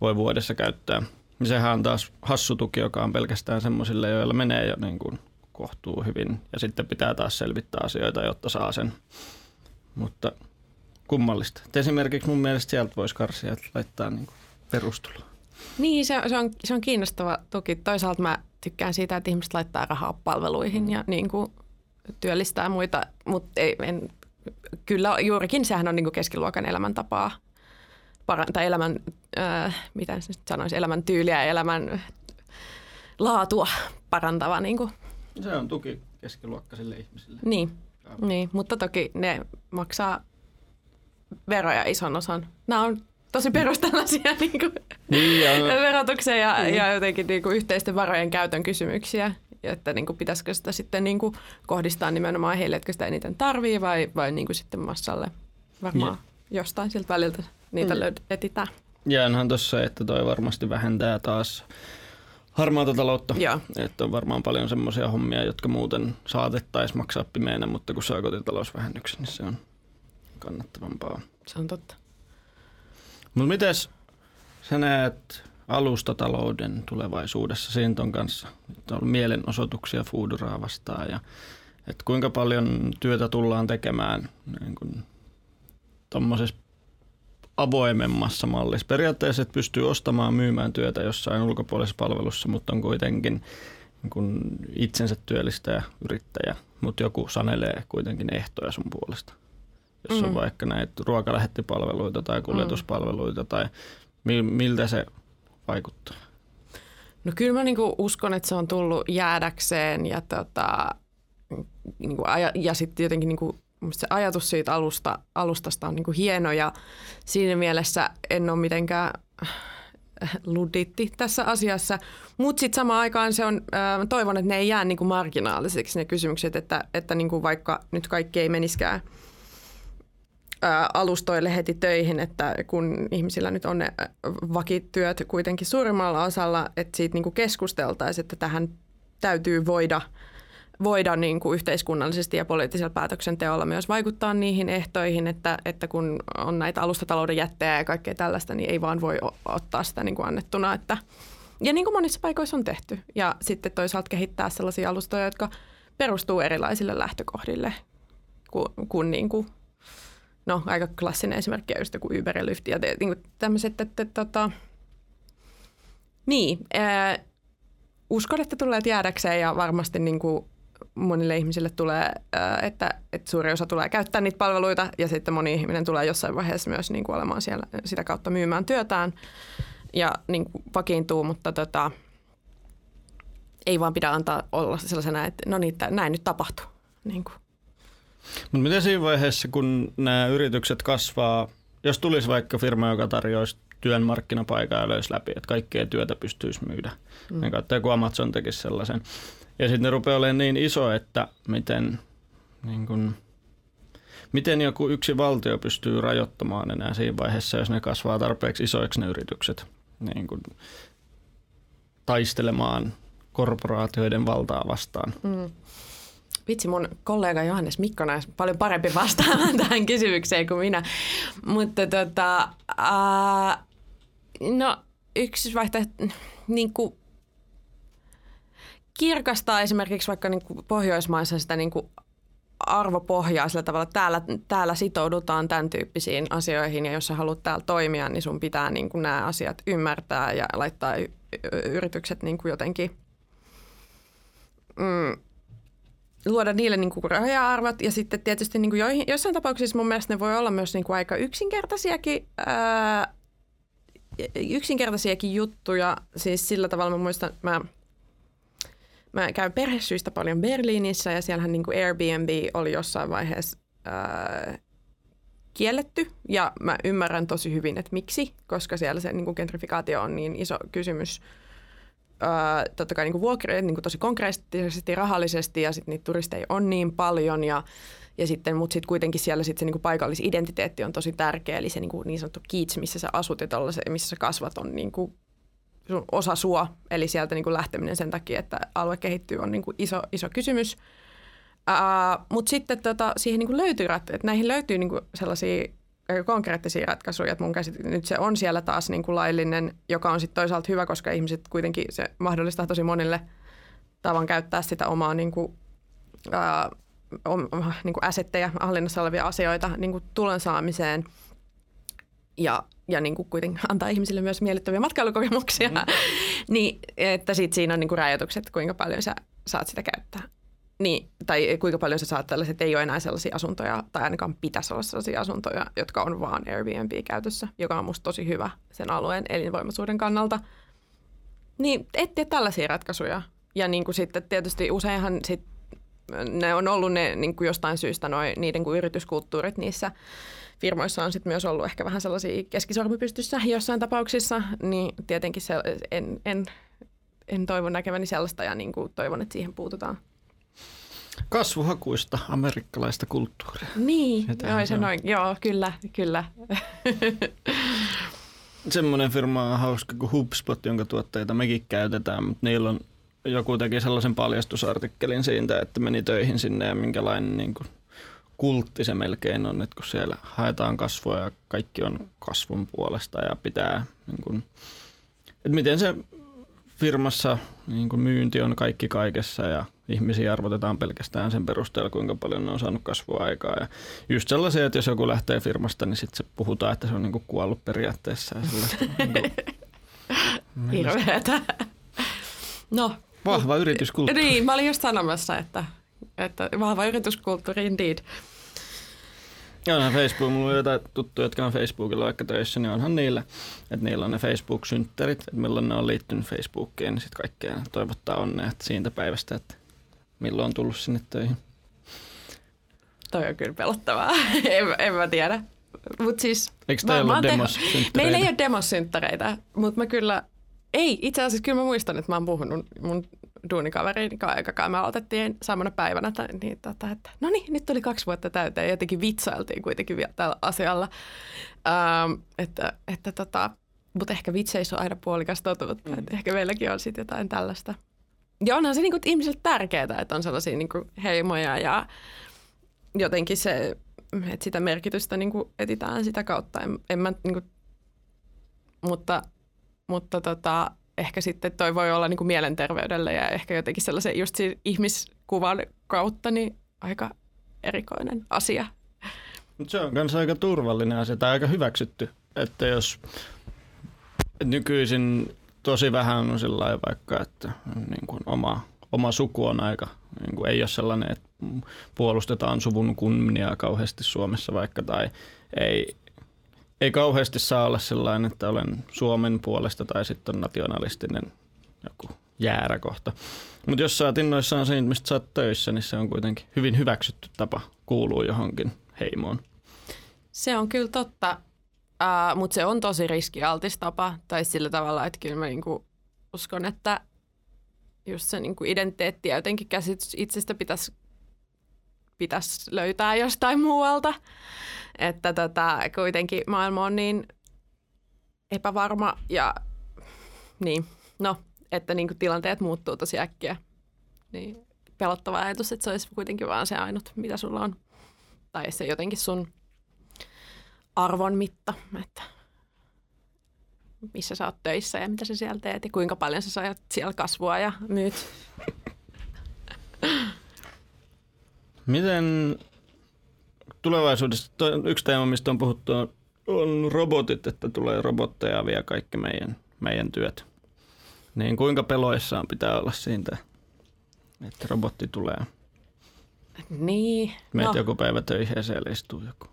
voi vuodessa käyttää. Niin sehän on taas hassu tuki, joka on pelkästään semmoisille, joilla menee jo niin kuin kohtuu hyvin ja sitten pitää taas selvittää asioita, jotta saa sen. Mutta kummallista. Et esimerkiksi mun mielestä sieltä voisi karsia, että laittaa niin perustuloa. Niin, se, se, on, se on kiinnostava toki. Toisaalta mä tykkään siitä, että ihmiset laittaa rahaa palveluihin ja niin kuin työllistää muita, mutta ei, en, kyllä juurikin sehän on niin kuin keskiluokan elämäntapaa tai elämän, äh, mitä sanoisi, elämän tyyliä ja elämän laatua parantava. Niin kuin. Se on tuki keskiluokkaisille ihmisille. Niin, niin, mutta toki ne maksaa veroja ison osan. Nämä on tosi peruställaisia niin kuin, niin, ja... verotuksen ja, niin. ja jotenkin niin kuin, yhteisten varojen käytön kysymyksiä. Että niin kuin, pitäisikö sitä sitten niin kuin, kohdistaa nimenomaan heille, jotka sitä eniten tarvii vai, vai niin kuin, sitten massalle varmaan ja. jostain siltä väliltä niitä mm. löydät, etitään. Ja onhan tuossa, että toi varmasti vähentää taas harmaata taloutta. Ja. Että on varmaan paljon semmoisia hommia, jotka muuten saatettaisiin maksaa pimeänä, mutta kun saa kotitalousvähennyksen, niin se on kannattavampaa. Se on totta. Mutta miten sä näet alustatalouden tulevaisuudessa Sinton kanssa? Nyt on ollut mielenosoituksia Fooduraa vastaan ja että kuinka paljon työtä tullaan tekemään niin kun, avoimemmassa mallissa. Periaatteessa et pystyy ostamaan myymään työtä jossain ulkopuolisessa palvelussa, mutta on kuitenkin niin kun itsensä työllistäjä, yrittäjä, mutta joku sanelee kuitenkin ehtoja sun puolesta jos mm. on vaikka näitä ruokalähettipalveluita tai kuljetuspalveluita tai miltä se vaikuttaa? No kyllä mä niinku uskon, että se on tullut jäädäkseen ja, tota, niinku, ja, ja sitten jotenkin niinku, se ajatus siitä alusta, alustasta on niinku hieno ja siinä mielessä en ole mitenkään luditti tässä asiassa. Mutta sitten samaan aikaan se on, äh, toivon, että ne ei jää niinku marginaalisiksi ne kysymykset, että, että niinku vaikka nyt kaikki ei meniskään – alustoille heti töihin, että kun ihmisillä nyt on ne vakityöt kuitenkin suurimmalla osalla, että siitä niin kuin keskusteltaisiin, että tähän täytyy voida, voida niin kuin yhteiskunnallisesti ja poliittisella päätöksenteolla myös vaikuttaa niihin ehtoihin, että, että kun on näitä alustatalouden jättejä ja kaikkea tällaista, niin ei vaan voi ottaa sitä niin kuin annettuna. Että, ja niin kuin monissa paikoissa on tehty. Ja sitten toisaalta kehittää sellaisia alustoja, jotka perustuu erilaisille lähtökohdille kuin, kuin, niin kuin no aika klassinen esimerkki just joku Uber ja Lyft ja niin tämmöiset, että, että tota, niin, ää, uskon, että tulee jäädäkseen ja varmasti niin kuin monille ihmisille tulee, ää, että, että suuri osa tulee käyttää niitä palveluita ja sitten moni ihminen tulee jossain vaiheessa myös niin kuin olemaan siellä sitä kautta myymään työtään ja niin kuin vakiintuu, mutta tota, ei vaan pidä antaa olla sellaisena, että no niin, näin nyt tapahtuu. Niin kuin. Mutta miten siinä vaiheessa, kun nämä yritykset kasvaa, jos tulisi vaikka firma, joka tarjoaisi työn markkinapaikan ja löysi läpi, että kaikkea työtä pystyisi myydä. Mm. Niin kautta joku Amazon tekisi sellaisen. Ja sitten ne rupeaa olemaan niin iso, että miten, niin kun, miten joku yksi valtio pystyy rajoittamaan enää siinä vaiheessa, jos ne kasvaa tarpeeksi isoiksi ne yritykset. Niin kun, taistelemaan korporaatioiden valtaa vastaan. Mm. Vitsi, mun kollega Johannes Mikkonen on paljon parempi vastaamaan tähän kysymykseen kuin minä. Mutta tota, uh, no yksi vaihtoehto, niin kuin kirkastaa esimerkiksi vaikka niin kuin Pohjoismaissa sitä niin kuin arvopohjaa sillä tavalla, että täällä, täällä sitoudutaan tämän tyyppisiin asioihin ja jos sä haluat täällä toimia, niin sun pitää niin kuin nämä asiat ymmärtää ja laittaa y- yritykset niin kuin jotenkin mm, luoda niille niin kuin raja-arvot ja sitten tietysti niin kuin joihin, jossain tapauksissa mun mielestä ne voi olla myös niin kuin aika yksinkertaisiakin, ää, yksinkertaisiakin juttuja. Siis sillä tavalla mä muistan, mä, mä käyn perhesyistä paljon Berliinissä ja siellähän niin kuin Airbnb oli jossain vaiheessa ää, kielletty ja mä ymmärrän tosi hyvin, että miksi, koska siellä se niin kuin gentrifikaatio on niin iso kysymys – totta kai niin kuin vuokria niin kuin tosi konkreettisesti, rahallisesti ja sitten niitä turisteja on niin paljon ja, ja sitten, mutta sitten kuitenkin siellä sit se niin kuin paikallisidentiteetti on tosi tärkeä, eli se niin, kuin niin sanottu kiits, missä sä asut ja se, missä sä kasvat on niin kuin sun osa sua, eli sieltä niin kuin lähteminen sen takia, että alue kehittyy on niin kuin iso, iso kysymys. Mutta sitten tota, siihen niin kuin löytyy, että näihin löytyy niin kuin sellaisia konkreettisia ratkaisuja. Että mun käsit- nyt se on siellä taas niin kuin laillinen, joka on sitten toisaalta hyvä, koska ihmiset kuitenkin se mahdollistaa tosi monille tavan käyttää sitä omaa niin kuin, ää, om, niin kuin assetteja, hallinnassa olevia asioita niin kuin tulon saamiseen ja, ja niin kuin kuitenkin antaa ihmisille myös miellyttäviä matkailukokemuksia. Mm. niin, että sitten siinä on niin kuin rajoitukset, kuinka paljon sä saat sitä käyttää. Niin, tai kuinka paljon sä saat tällaiset, ei ole enää sellaisia asuntoja, tai ainakaan pitäisi olla sellaisia asuntoja, jotka on vaan Airbnb-käytössä, joka on musta tosi hyvä sen alueen elinvoimaisuuden kannalta. Niin etsiä tällaisia ratkaisuja. Ja niin kuin sitten tietysti useinhan sit ne on ollut ne niin kuin jostain syystä noi, niiden kuin yrityskulttuurit niissä firmoissa on sitten myös ollut ehkä vähän sellaisia keskisormipystyssä jossain tapauksissa, niin tietenkin se, en, en, en toivo näkeväni sellaista ja niin kuin toivon, että siihen puututaan. Kasvuhakuista amerikkalaista kulttuuria. Niin, joo, se noin. Joo, kyllä, kyllä. Semmoinen firma on hauska kuin HubSpot, jonka tuotteita mekin käytetään, mutta niillä on joku teki sellaisen paljastusartikkelin siitä, että meni töihin sinne ja minkälainen niin kuin, kultti se melkein on, että kun siellä haetaan kasvua ja kaikki on kasvun puolesta ja pitää, niin kuin, että miten se firmassa niin kuin myynti on kaikki kaikessa ja ihmisiä arvotetaan pelkästään sen perusteella, kuinka paljon ne on saanut kasvuaikaa. Ja just sellaisia, että jos joku lähtee firmasta, niin sitten se puhutaan, että se on niin kuin kuollut periaatteessa. Ja niin Hirveätä. No. Vahva yrityskulttuuri. Niin, mä olin just sanomassa, että, että vahva yrityskulttuuri indeed. Joo, Facebook, mulla on jotain tuttuja, jotka on Facebookilla vaikka töissä, niin onhan niillä, että niillä on ne Facebook-synttärit, että milloin ne on liittynyt Facebookiin, niin sitten kaikkea toivottaa onnea että siitä päivästä, että milloin on tullut sinne töihin. Toi on kyllä pelottavaa, en, en mä tiedä. Mut siis, Eikö teillä ole demos Meillä ei ole demossynttäreitä, mutta mä kyllä, ei, itse asiassa kyllä mä muistan, että mä oon puhunut mun duunikaverin kanssa me aloitettiin samana päivänä, että, niin, tota, että no niin, nyt tuli kaksi vuotta täyteen ja jotenkin vitsailtiin kuitenkin vielä tällä asialla. Ähm, että, että tota, mutta ehkä vitseissä on aina puolikas totuutta, mm. että ehkä meilläkin on sitten jotain tällaista. Ja onhan se niin kuin, ihmisille tärkeää, että on sellaisia niin kuin, heimoja ja jotenkin se, että sitä merkitystä niin kuin, etitään sitä kautta. En, en mä, niin kuin, mutta mutta tota, ehkä sitten toi voi olla niin kuin mielenterveydelle ja ehkä jotenkin sellaisen just ihmiskuvan kautta niin aika erikoinen asia. Se on myös aika turvallinen asia tai aika hyväksytty, että jos nykyisin tosi vähän on sillä vaikka, että niin kuin oma, oma suku on aika, niin kuin ei ole sellainen, että puolustetaan suvun kunniaa kauheasti Suomessa vaikka tai ei, ei kauheasti saa olla sellainen, että olen Suomen puolesta tai sitten on nationalistinen joku jääräkohta. Mutta jos oot innoissaan siitä, mistä sä oot töissä, niin se on kuitenkin hyvin hyväksytty tapa kuuluu johonkin heimoon. Se on kyllä totta, uh, mutta se on tosi riskialtis tapa. Tai sillä tavalla, että kyllä mä niinku uskon, että just se niinku identiteetti ja jotenkin käsitys itsestä pitäisi pitäisi löytää jostain muualta. Että tota, kuitenkin maailma on niin epävarma ja niin, no, että niin kuin tilanteet muuttuu tosi äkkiä. Niin pelottava ajatus, että se olisi kuitenkin vaan se ainut, mitä sulla on. Tai se jotenkin sun arvon mitta, että missä sä oot töissä ja mitä sä siellä teet ja kuinka paljon sä saat siellä kasvua ja myyt. Miten tulevaisuudessa, yksi teema, mistä on puhuttu, on robotit, että tulee robotteja ja vie kaikki meidän, meidän työt. Niin kuinka peloissaan pitää olla siitä, että robotti tulee? Niin. Meet no. joku päivä töihin ja siellä istuu joku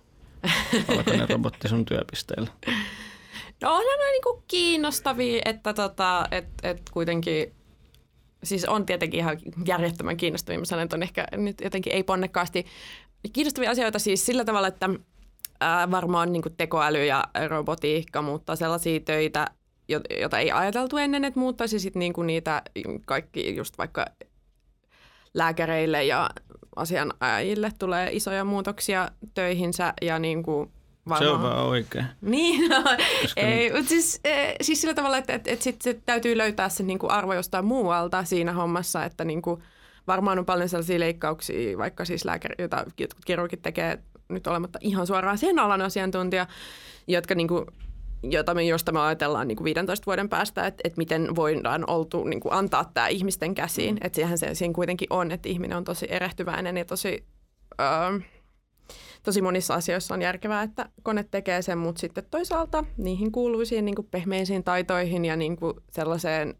valkoinen robotti sun työpisteellä. No onhan ne niinku kiinnostavia, että tota, et, et kuitenkin, siis on tietenkin ihan järjettömän kiinnostavia, mä sanon, että on ehkä nyt jotenkin ei ponnekkaasti kiinnostavia asioita siis sillä tavalla, että ää, varmaan niinku tekoäly ja robotiikka muuttaa sellaisia töitä, jota ei ajateltu ennen, että muuttaisi sit niinku niitä kaikki just vaikka lääkäreille ja asianajille tulee isoja muutoksia töihinsä ja niin kuin varmaan... Se on vaan oikein. Niin, no, ei, mutta siis, e, siis sillä tavalla, että, että, että sit se täytyy löytää se niin kuin arvo jostain muualta siinä hommassa, että niin kuin, varmaan on paljon sellaisia leikkauksia, vaikka siis lääkäri, joita kirurgit tekee nyt olematta ihan suoraan sen alan asiantuntija, jotka niin kuin jota me, josta me ajatellaan niin kuin 15 vuoden päästä, että, että miten voidaan oltu, niin kuin antaa tämä ihmisten käsiin. Mm. Että siihen se siinä kuitenkin on, että ihminen on tosi erehtyväinen ja tosi, öö, tosi monissa asioissa on järkevää, että kone tekee sen, mutta sitten toisaalta niihin kuuluisiin niin kuin pehmeisiin taitoihin ja niin kuin sellaiseen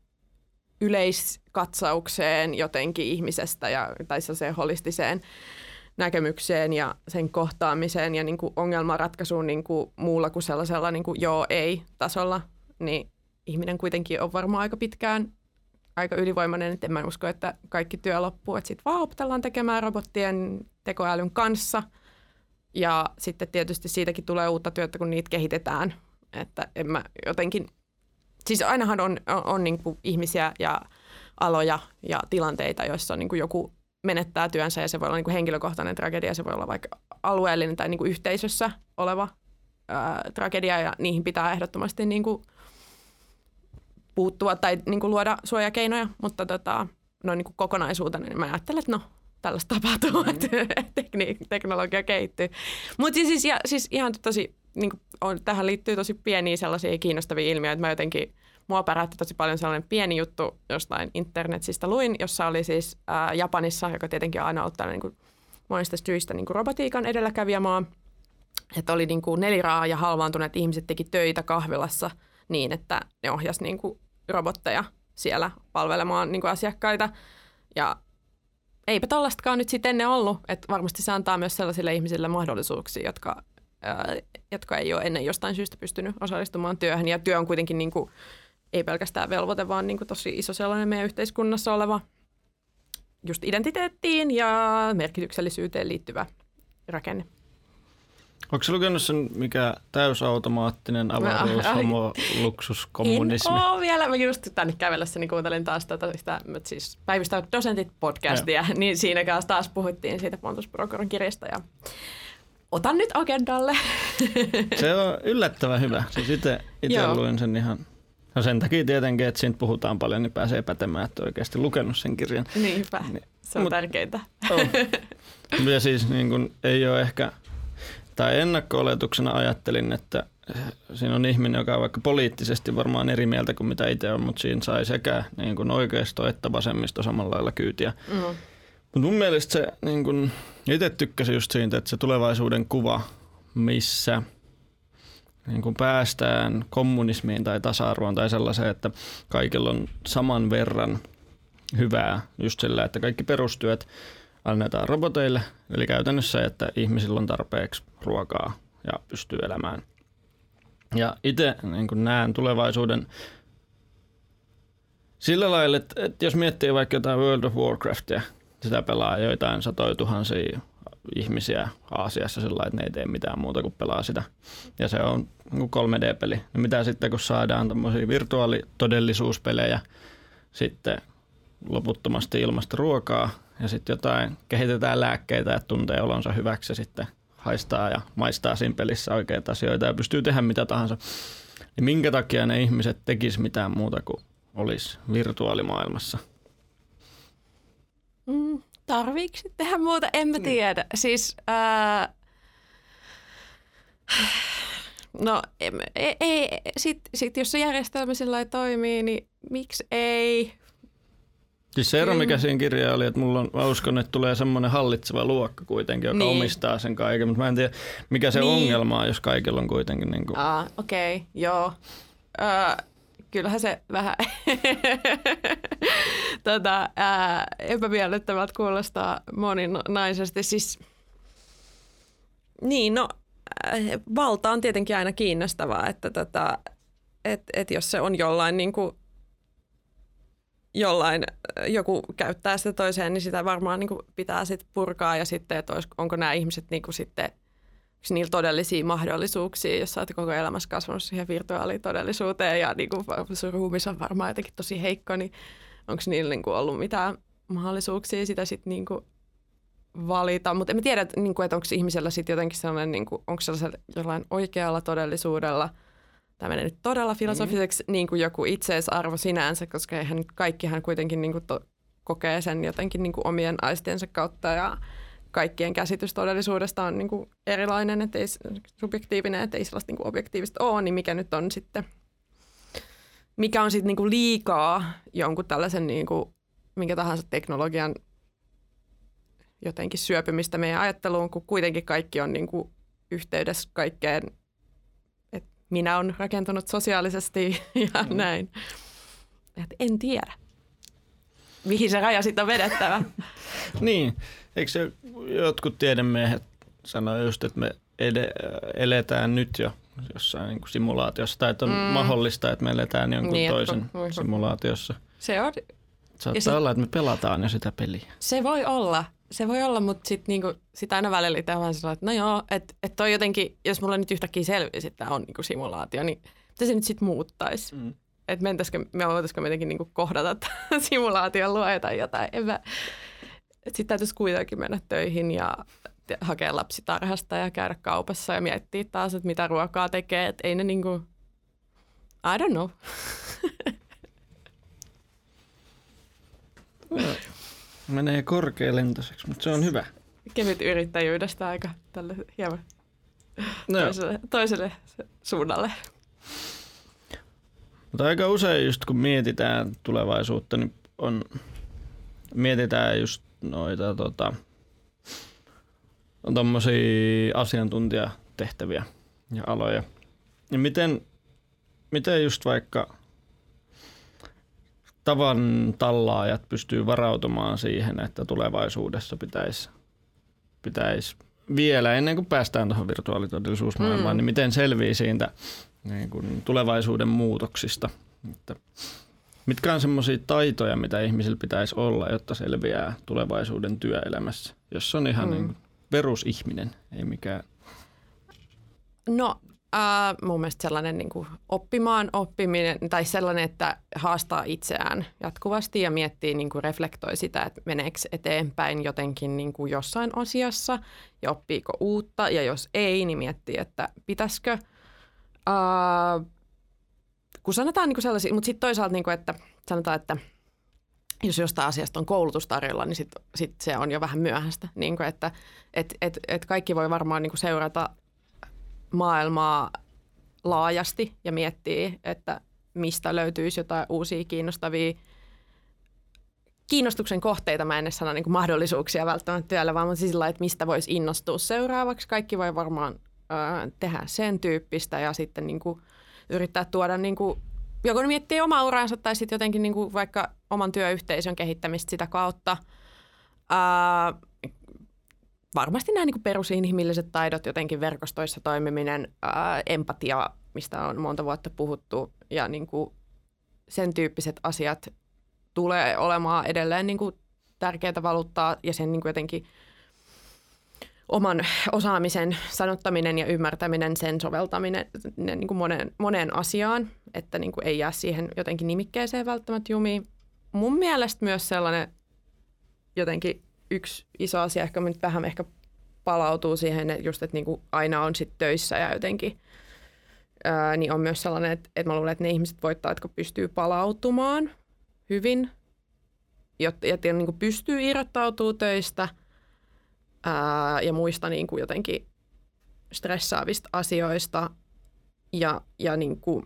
yleiskatsaukseen jotenkin ihmisestä ja, tai sellaiseen holistiseen näkemykseen ja sen kohtaamiseen ja niin kuin ongelmanratkaisuun niin kuin muulla kuin sellaisella niin kuin joo-ei-tasolla, niin ihminen kuitenkin on varmaan aika pitkään aika ylivoimainen, että en mä usko, että kaikki työ loppuu, että sitten vaan opetellaan tekemään robottien tekoälyn kanssa. Ja sitten tietysti siitäkin tulee uutta työtä, kun niitä kehitetään, että en mä jotenkin, siis ainahan on, on, on niin kuin ihmisiä ja aloja ja tilanteita, joissa on niin kuin joku menettää työnsä ja se voi olla niin kuin henkilökohtainen tragedia, se voi olla vaikka alueellinen tai niin kuin yhteisössä oleva ää, tragedia ja niihin pitää ehdottomasti niin kuin puuttua tai niin kuin luoda suojakeinoja, mutta tota, noin niin kuin kokonaisuutena niin mä ajattelen, että no tällaista tapahtuu, mm. että tekni- teknologia kehittyy. Mutta siis, siis, ja, siis ihan tosi, niin kuin on, tähän liittyy tosi pieniä sellaisia kiinnostavia ilmiöitä, että mä jotenkin – mua pärähti tosi paljon sellainen pieni juttu jostain internetsistä luin, jossa oli siis ää, Japanissa, joka tietenkin on aina ollut tällainen niin monista syistä niin kuin robotiikan edelläkävijämaa, että oli niin kuin neliraa ja halvaantuneet ihmiset teki töitä kahvilassa niin, että ne ohjas niin kuin robotteja siellä palvelemaan niin kuin asiakkaita. Ja eipä tällaistakaan nyt sitten ennen ollut, että varmasti se antaa myös sellaisille ihmisille mahdollisuuksia, jotka, ää, jotka ei ole ennen jostain syystä pystynyt osallistumaan työhön. Ja työ on kuitenkin niin kuin ei pelkästään velvoite, vaan niin kuin tosi iso sellainen meidän yhteiskunnassa oleva just identiteettiin ja merkityksellisyyteen liittyvä rakenne. Onko se lukenut sen, mikä täysautomaattinen avaruus, homo, luksuskommunismi? En ole vielä. Mä just tänne kävellessä niin kuuntelin taas tätä, sitä, siis päivistä dosentit podcastia, ja. niin siinä kanssa taas puhuttiin siitä Pontus Prokoron kirjasta ja otan nyt agendalle. Se on yllättävän hyvä. Siis itse luin sen ihan No sen takia tietenkin, että siitä puhutaan paljon, niin pääsee pätemään, että oikeasti lukenut sen kirjan. Niinpä, niin. se on Mut, tärkeintä. On. Ja siis niin kun, ei ole ehkä, tai ennakko-oletuksena ajattelin, että siinä on ihminen, joka on vaikka poliittisesti varmaan eri mieltä kuin mitä itse on, mutta siinä sai sekä niin kuin oikeisto että vasemmisto samalla lailla kyytiä. Mm. Mutta mun mielestä se, niin kun, itse tykkäsin just siitä, että se tulevaisuuden kuva, missä – niin kuin päästään kommunismiin tai tasa-arvoon tai sellaiseen, että kaikilla on saman verran hyvää just sillä, että kaikki perustyöt annetaan roboteille, eli käytännössä, että ihmisillä on tarpeeksi ruokaa ja pystyy elämään. Ja itse niin näen tulevaisuuden sillä lailla, että, että jos miettii vaikka jotain World of Warcraftia, sitä pelaa joitain satoja tuhansia ihmisiä Aasiassa sillä että ne ei tee mitään muuta kuin pelaa sitä. Ja se on 3D-peli. Niin no mitä sitten, kun saadaan tämmöisiä virtuaalitodellisuuspelejä, sitten loputtomasti ilmasta ruokaa ja sitten jotain, kehitetään lääkkeitä, että tuntee olonsa hyväksi ja sitten haistaa ja maistaa siinä pelissä oikeita asioita ja pystyy tehdä mitä tahansa. Niin minkä takia ne ihmiset tekis mitään muuta kuin olisi virtuaalimaailmassa? Mm, tarviiko tehdä muuta? En mä niin. tiedä. Siis, ää... no ei, ei, sit, sit jos se järjestelmä sillä toimii, niin miksi ei? Siis se ero, mikä siinä kirjassa oli, että mulla on, mä uskon, että tulee semmoinen hallitseva luokka kuitenkin, joka niin. omistaa sen kaiken, mutta mä en tiedä, mikä se niin. ongelma on, jos kaikilla on kuitenkin niin kuin... Ah, okei, okay, joo. Ö, kyllähän se vähän tota, ää, epämiellyttävältä kuulostaa moninaisesti. Siis, niin, no äh, valta on tietenkin aina kiinnostavaa, että tota, et, et jos se on jollain niin kuin, jollain, joku käyttää sitä toiseen, niin sitä varmaan niin kuin pitää sit purkaa ja sitten, että onko nämä ihmiset niin kuin sitten – niillä todellisia mahdollisuuksia, jos sä oot koko elämässä kasvanut siihen virtuaalitodellisuuteen ja niin kuin sun ruumis on varmaan jotenkin tosi heikko, niin onko niillä niin kuin ollut mitään mahdollisuuksia sitä sitten niin kuin valita. Mutta en tiedä, niin kuin, että onko ihmisellä sitten jotenkin sellainen, niin kuin, onko sellaisella jollain oikealla todellisuudella, tämä menee nyt todella filosofiseksi, mm. niin kuin joku itseisarvo sinänsä, koska eihän kaikkihan kuitenkin niin kuin to, kokee sen jotenkin niin kuin omien aistiensa kautta ja kaikkien käsitys todellisuudesta on niin kuin erilainen, ettei subjektiivinen, ettei sellaista niin kuin objektiivista ole, niin mikä nyt on sitten, mikä on sitten niin kuin liikaa jonkun tällaisen niin kuin, minkä tahansa teknologian jotenkin syöpymistä meidän ajatteluun, kun kuitenkin kaikki on niin kuin yhteydessä kaikkeen, että minä on rakentunut sosiaalisesti ja mm. näin. Et en tiedä, mihin se raja sitten on vedettävä. niin, eikö se jotkut tiedemiehet sanoo just, että me ed- eletään nyt jo jossain niin kuin simulaatiossa, tai että on mm. mahdollista, että me eletään jonkun niin, toisen että, simulaatiossa. Se on. Saattaa sit, olla, että me pelataan jo sitä peliä. Se voi olla, se voi olla, mutta sitten niinku, sit aina välillä itse vaan sanoo, että no joo, että et toi jotenkin, jos mulla nyt yhtäkkiä selvisi, että tämä on niinku simulaatio, niin mitä se nyt sitten muuttaisi? Mm. Että mentäisikö, me voitaisiko me jotenkin niinku kohdata simulaation luoja tai jotain. En mä, sitten täytyisi kuitenkin mennä töihin ja hakea lapsitarhasta ja käydä kaupassa ja miettiä taas, että mitä ruokaa tekee. Että ei ne niinku, I don't know. Menee korkealentoiseksi, mutta se on hyvä. Kevyt yrittäjyydestä aika tälle hieman no. toiselle, toiselle suunnalle. Mutta aika usein just kun mietitään tulevaisuutta, niin on, mietitään just noita tota, tommosia asiantuntijatehtäviä ja aloja. Ja miten, miten just vaikka tavan tallaajat pystyy varautumaan siihen, että tulevaisuudessa pitäisi pitäis vielä ennen kuin päästään tuohon virtuaalitodellisuusmaailmaan, mm. niin miten selvii siitä niin kuin tulevaisuuden muutoksista. Että Mitkä on semmoisia taitoja, mitä ihmisillä pitäisi olla, jotta selviää tulevaisuuden työelämässä, jos on ihan mm. niin perusihminen, ei mikään... No äh, mun mielestä sellainen niin kuin oppimaan oppiminen tai sellainen, että haastaa itseään jatkuvasti ja miettii, niin kuin reflektoi sitä, että meneekö eteenpäin jotenkin niin kuin jossain asiassa ja oppiiko uutta ja jos ei, niin miettii, että pitäisikö. Äh, kun sanotaan niin kuin sellaisia, mutta sitten toisaalta, niin kuin, että sanotaan, että jos jostain asiasta on koulutus tarjolla, niin sitten sit se on jo vähän myöhäistä. Niin kuin, että et, et, et kaikki voi varmaan niin kuin seurata maailmaa laajasti ja miettiä, että mistä löytyisi jotain uusia kiinnostavia kiinnostuksen kohteita, mä en edes sano niin kuin mahdollisuuksia välttämättä työllä, vaan siis sillä että mistä voisi innostua seuraavaksi. Kaikki voi varmaan ö, tehdä sen tyyppistä ja sitten niin kuin yrittää tuoda niin kuin, joko miettiä omaa uraansa tai sitten jotenkin niin kuin vaikka oman työyhteisön kehittämistä sitä kautta. Ää, varmasti nämä niin kuin perusinhimilliset taidot, jotenkin verkostoissa toimiminen, ää, empatia, mistä on monta vuotta puhuttu ja niin kuin sen tyyppiset asiat tulee olemaan edelleen niin kuin tärkeää valuuttaa ja sen niin kuin jotenkin – oman osaamisen sanottaminen ja ymmärtäminen, sen soveltaminen ne, niin kuin moneen, moneen asiaan, että niin kuin ei jää siihen jotenkin nimikkeeseen välttämättä jumiin. Mun mielestä myös sellainen jotenkin yksi iso asia, ehkä nyt vähän ehkä palautuu siihen, että just, että niin kuin aina on sit töissä ja jotenkin, ää, niin on myös sellainen, että, että mä luulen, että ne ihmiset voittaa, jotka pystyy palautumaan hyvin, jotta, ja niin kuin pystyy irrottautumaan töistä – ää, ja muista niin kuin jotenkin stressaavista asioista ja, ja niin kuin,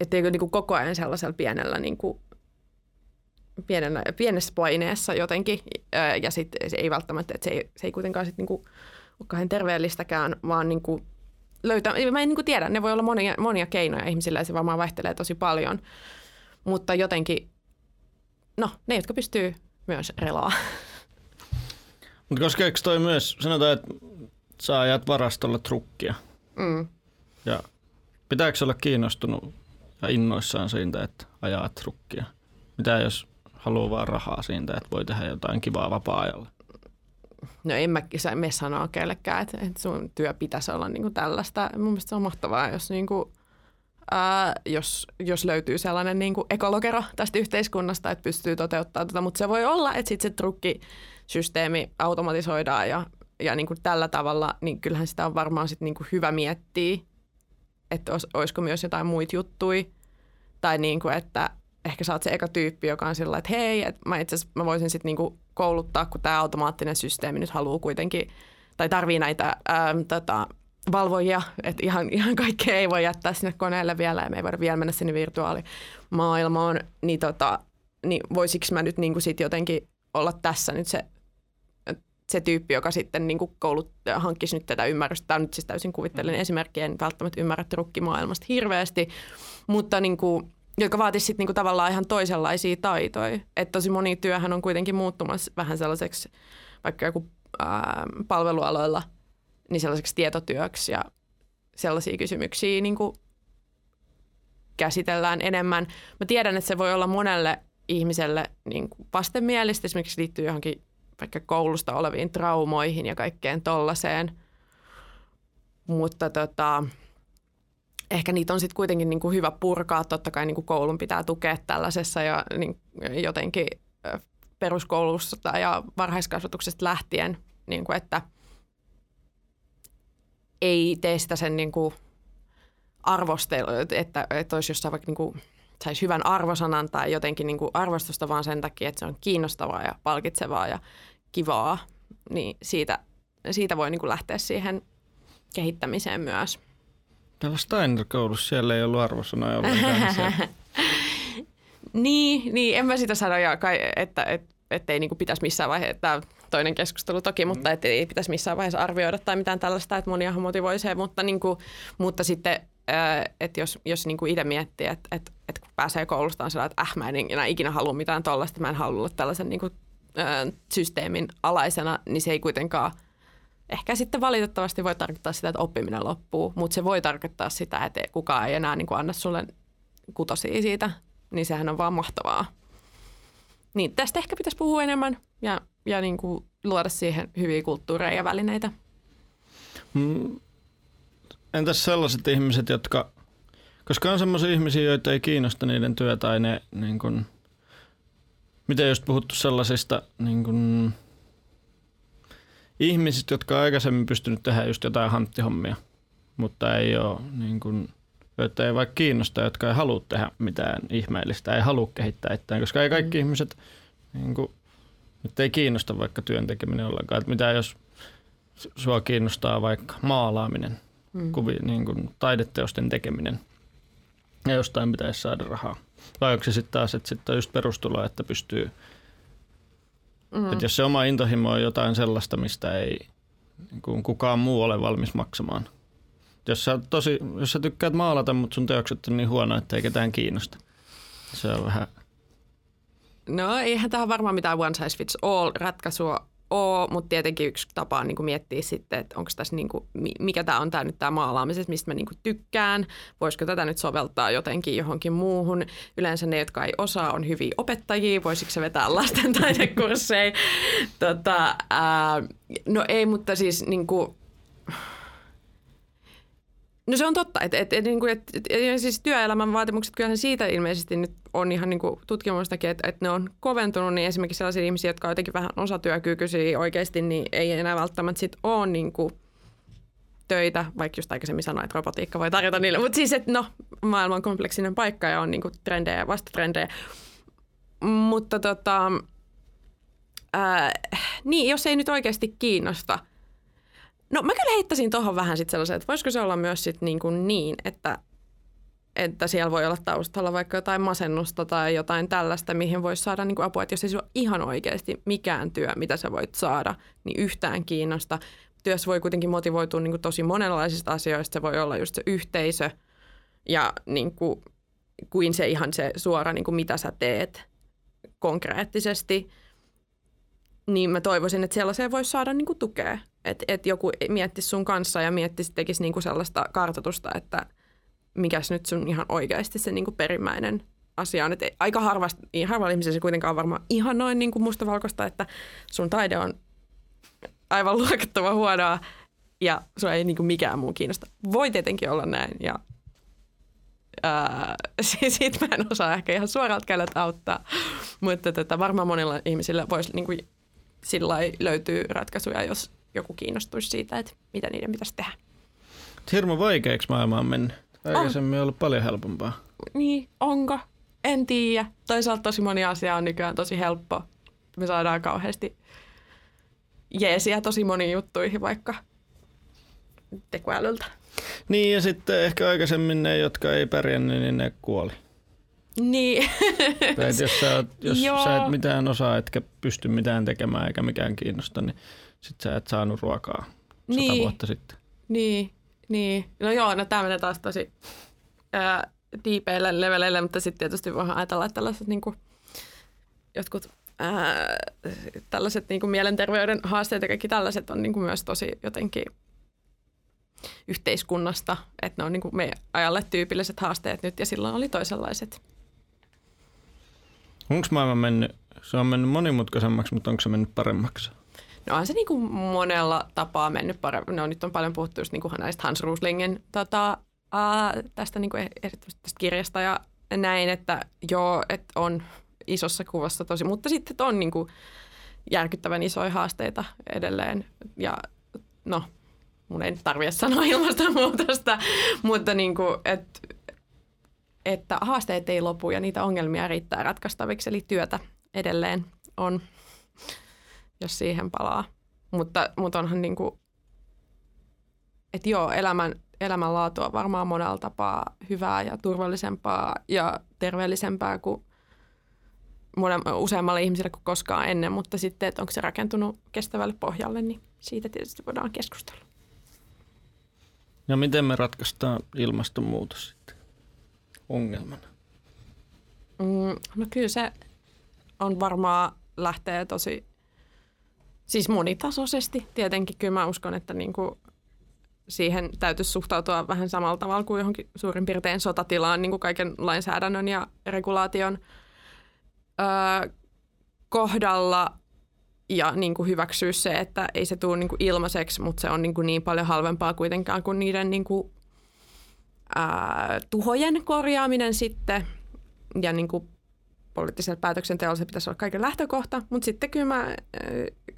ettei niin kuin koko ajan sellaisella pienellä niin kuin, pienellä, pienessä paineessa jotenkin ää, ja sitten se ei välttämättä, että se ei, se ei kuitenkaan sit niin kuin, ole kauhean terveellistäkään, vaan niin kuin, löytää, mä en niin kuin tiedä, ne voi olla monia, monia keinoja ihmisillä ja se varmaan vaihtelee tosi paljon, mutta jotenkin, no ne, jotka pystyy myös relaa. Mutta koskeeko toi myös, sanotaan, että sä ajat varastolla trukkia. Mm. Ja pitääkö olla kiinnostunut ja innoissaan siitä, että ajaa trukkia? Mitä jos haluaa vaan rahaa siitä, että voi tehdä jotain kivaa vapaa-ajalla? No en mä me sanoa kellekään, että, että sun työ pitäisi olla niin kuin tällaista. Mun mielestä se on mahtavaa, jos, niin kuin, ää, jos, jos löytyy sellainen niin kuin ekologero tästä yhteiskunnasta, että pystyy toteuttamaan tätä. Mutta se voi olla, että sitten se trukkisysteemi automatisoidaan ja, ja niin kuin tällä tavalla, niin kyllähän sitä on varmaan sit niin kuin hyvä miettiä, että olis, olisiko myös jotain muita juttuja. Tai niin kuin, että ehkä sä oot se eka tyyppi, joka on sillä että hei, että mä itse mä voisin sitten niinku kouluttaa, kun tämä automaattinen systeemi nyt haluaa kuitenkin, tai tarvii näitä ää, tota, valvojia, että ihan, ihan kaikkea ei voi jättää sinne koneelle vielä ja me ei voida vielä mennä sinne virtuaalimaailmaan, niin, tota, niin voisiko mä nyt niinku sit jotenkin olla tässä nyt se, se tyyppi, joka sitten niinku koulut, hankkisi nyt tätä ymmärrystä. Tämä on nyt siis täysin kuvittelen mm. esimerkki, en välttämättä ymmärrä trukkimaailmasta hirveästi, mutta niinku, jotka vaatisivat sitten niinku tavallaan ihan toisenlaisia taitoja. Että tosi moni työhän on kuitenkin muuttumassa vähän sellaiseksi, vaikka joku ää, palvelualoilla, niin sellaiseksi tietotyöksi ja sellaisia kysymyksiä niinku käsitellään enemmän. Mä tiedän, että se voi olla monelle ihmiselle niin kuin vastenmielistä, esimerkiksi liittyy johonkin vaikka koulusta oleviin traumoihin ja kaikkeen tollaiseen. Mutta tota, ehkä niitä on sitten kuitenkin niin kuin hyvä purkaa. Totta kai niin kuin koulun pitää tukea tällaisessa ja niin jotenkin peruskoulusta ja varhaiskasvatuksesta lähtien, niin kuin että ei tee sitä sen niin kuin arvostelu, että, että olisi jossain vaikka niin kuin, saisi hyvän arvosanan tai jotenkin niin kuin arvostusta vaan sen takia, että se on kiinnostavaa ja palkitsevaa ja kivaa, niin siitä, siitä voi niin kuin lähteä siihen kehittämiseen myös. Täällä Steiner-koulussa siellä ei ollut arvosanoja ollenkaan. niin, niin, en mä sitä sano, että, että, että ei niin pitäisi missään vaiheessa, tämä toinen keskustelu toki, mm. mutta että ei pitäisi missään vaiheessa arvioida tai mitään tällaista, että moniahan motivoi se, mutta, niin kuin, mutta sitten että jos, jos niin kuin itse miettii, että, että, että kun pääsee koulusta on sellainen, että äh, mä en ikinä halua mitään tollaista, mä en halua olla tällaisen niin kuin, systeemin alaisena, niin se ei kuitenkaan – ehkä sitten valitettavasti voi tarkoittaa sitä, että oppiminen loppuu, mutta se voi tarkoittaa sitä, että kukaan ei enää niin kuin anna sulle kutosia siitä, niin sehän on vaan mahtavaa. Niin tästä ehkä pitäisi puhua enemmän ja, ja niin kuin luoda siihen hyviä kulttuureja ja välineitä. Mm. Entäs sellaiset ihmiset, jotka, koska on sellaisia ihmisiä, joita ei kiinnosta niiden työ tai ne, niin kuin, miten just puhuttu sellaisista niin kuin, ihmiset, jotka on aikaisemmin pystynyt tehdä just jotain hanttihommia, mutta ei ole niin kuin, joita ei vaikka kiinnosta, jotka ei halua tehdä mitään ihmeellistä, ei halua kehittää itseään, koska ei kaikki mm. ihmiset niin kuin, nyt ei kiinnosta vaikka työn tekeminen ollenkaan. Että mitä jos sua kiinnostaa vaikka maalaaminen, mm. kuvi, niin kuin taideteosten tekeminen ja jostain pitäisi saada rahaa. Vai onko se sitten taas, että sitten on just perustulo, että pystyy Mm. Että jos se oma intohimo on jotain sellaista, mistä ei niin kuin kukaan muu ole valmis maksamaan. Jos sä, tosi, jos sä tykkäät maalata, mutta sun teokset on niin huono, että ei ketään kiinnosta. Se on vähän... No eihän tähän varmaan mitään one size fits all ratkaisua ole, mutta tietenkin yksi tapa on niin kuin miettiä sitten, että onko tässä niin kuin, mikä tämä on tämä nyt tämä maalaamisessa, mistä mä niin kuin tykkään, voisiko tätä nyt soveltaa jotenkin johonkin muuhun. Yleensä ne, jotka ei osaa, on hyviä opettajia, voisiko se vetää lasten taidekursseja. tota, ää, no ei, mutta siis niin kuin, No se on totta, että et, et, niin et, et, et, siis työelämän vaatimukset kyllähän siitä ilmeisesti nyt on ihan niin kuin tutkimustakin, että, että ne on koventunut, niin esimerkiksi sellaisia ihmisiä, jotka on jotenkin vähän osatyökykyisiä oikeasti, niin ei enää välttämättä sit ole niin kuin töitä, vaikka just aikaisemmin sanoin, että robotiikka voi tarjota niille, mutta siis, että no, maailma on kompleksinen paikka ja on niin kuin trendejä ja vastatrendejä. Mutta tota, ää, niin, jos ei nyt oikeasti kiinnosta – No mä kyllä heittäisin tuohon vähän sitten sellaisen, että voisiko se olla myös sit niin, kuin niin että, että siellä voi olla taustalla vaikka jotain masennusta tai jotain tällaista, mihin voisi saada niin kuin apua. Että jos ei ole ihan oikeasti mikään työ, mitä sä voit saada, niin yhtään kiinnosta. työssä voi kuitenkin motivoitua niin kuin tosi monenlaisista asioista. Se voi olla just se yhteisö ja niin kuin, kuin se ihan se suora, niin kuin mitä sä teet konkreettisesti. Niin mä toivoisin, että sellaiseen voisi saada niin kuin tukea. Että et joku miettisi sun kanssa ja miettisi, tekisi niin kuin sellaista kartoitusta, että mikäs nyt sun ihan oikeasti se niin kuin perimmäinen asia on. Että aika harvasta, harvalla ihmisellä se kuitenkaan on varmaan ihan noin niin kuin mustavalkoista, että sun taide on aivan luokattava huonoa ja sua ei niin kuin mikään muu kiinnosta. Voi tietenkin olla näin ja ää, siitä mä en osaa ehkä ihan suoralta käydä auttaa, mutta tota, varmaan monilla ihmisillä voisi niin kuin, sillä löytyy ratkaisuja, jos joku kiinnostuisi siitä, että mitä niiden pitäisi tehdä. Hirmu vaikeaksi maailma on mennyt. Aikaisemmin on ollut paljon helpompaa. Niin, onko? En tiedä. Toisaalta tosi moni asia on nykyään tosi helppo. Me saadaan kauheasti jeesiä tosi moniin juttuihin vaikka tekoälyltä. Niin ja sitten ehkä aikaisemmin ne, jotka ei pärjännyt, niin ne kuoli. Niin. Tai jos, sä, oot, jos sä et mitään osaa, etkä pysty mitään tekemään eikä mikään kiinnosta, niin sit sä et saanut ruokaa niin. sata vuotta sitten. Niin, niin. No joo, no tämä menee taas tosi ää, diipeille leveleille, mutta sitten tietysti voidaan ajatella, että tällaiset niin kuin, jotkut ää, tällaiset niin kuin mielenterveyden haasteet ja kaikki tällaiset on niin kuin myös tosi jotenkin yhteiskunnasta, että ne on niin kuin me ajalle tyypilliset haasteet nyt ja silloin oli toisenlaiset. Onko maailma mennyt, se on mennyt monimutkaisemmaksi, mutta onko se mennyt paremmaksi? No on se niin kuin monella tapaa mennyt paremmin. No nyt on paljon puhuttu just niin kuin näistä Hans Ruslingin tota, ää, tästä niin kuin erityisesti tästä kirjasta ja näin, että joo, että on isossa kuvassa tosi, mutta sitten on niin kuin järkyttävän isoja haasteita edelleen ja no, mun ei tarvitse sanoa ilmastonmuutosta, mutta niin kuin, että että haasteet ei lopu ja niitä ongelmia riittää ratkaistaviksi, eli työtä edelleen on, jos siihen palaa. Mutta, mutta onhan niin kuin, että joo, elämän, elämänlaatu on varmaan monella tapaa hyvää ja turvallisempaa ja terveellisempää kuin useammalle ihmiselle kuin koskaan ennen, mutta sitten, että onko se rakentunut kestävälle pohjalle, niin siitä tietysti voidaan keskustella. Ja miten me ratkaistaan ilmastonmuutos sitten ongelmana? Mm, no kyllä se on varmaan lähtee tosi, siis monitasoisesti tietenkin. Kyllä mä uskon, että niin kuin siihen täytyisi suhtautua vähän samalla tavalla kuin johonkin suurin piirtein sotatilaan niin kuin kaiken lainsäädännön ja regulaation öö, kohdalla ja niin kuin hyväksyä se, että ei se tule niin kuin ilmaiseksi, mutta se on niin, kuin niin paljon halvempaa kuitenkaan kuin niiden niin kuin, ää, tuhojen korjaaminen sitten. Ja niin kuin poliittisella päätöksenteolla se pitäisi olla kaiken lähtökohta, mutta sitten kyllä mä,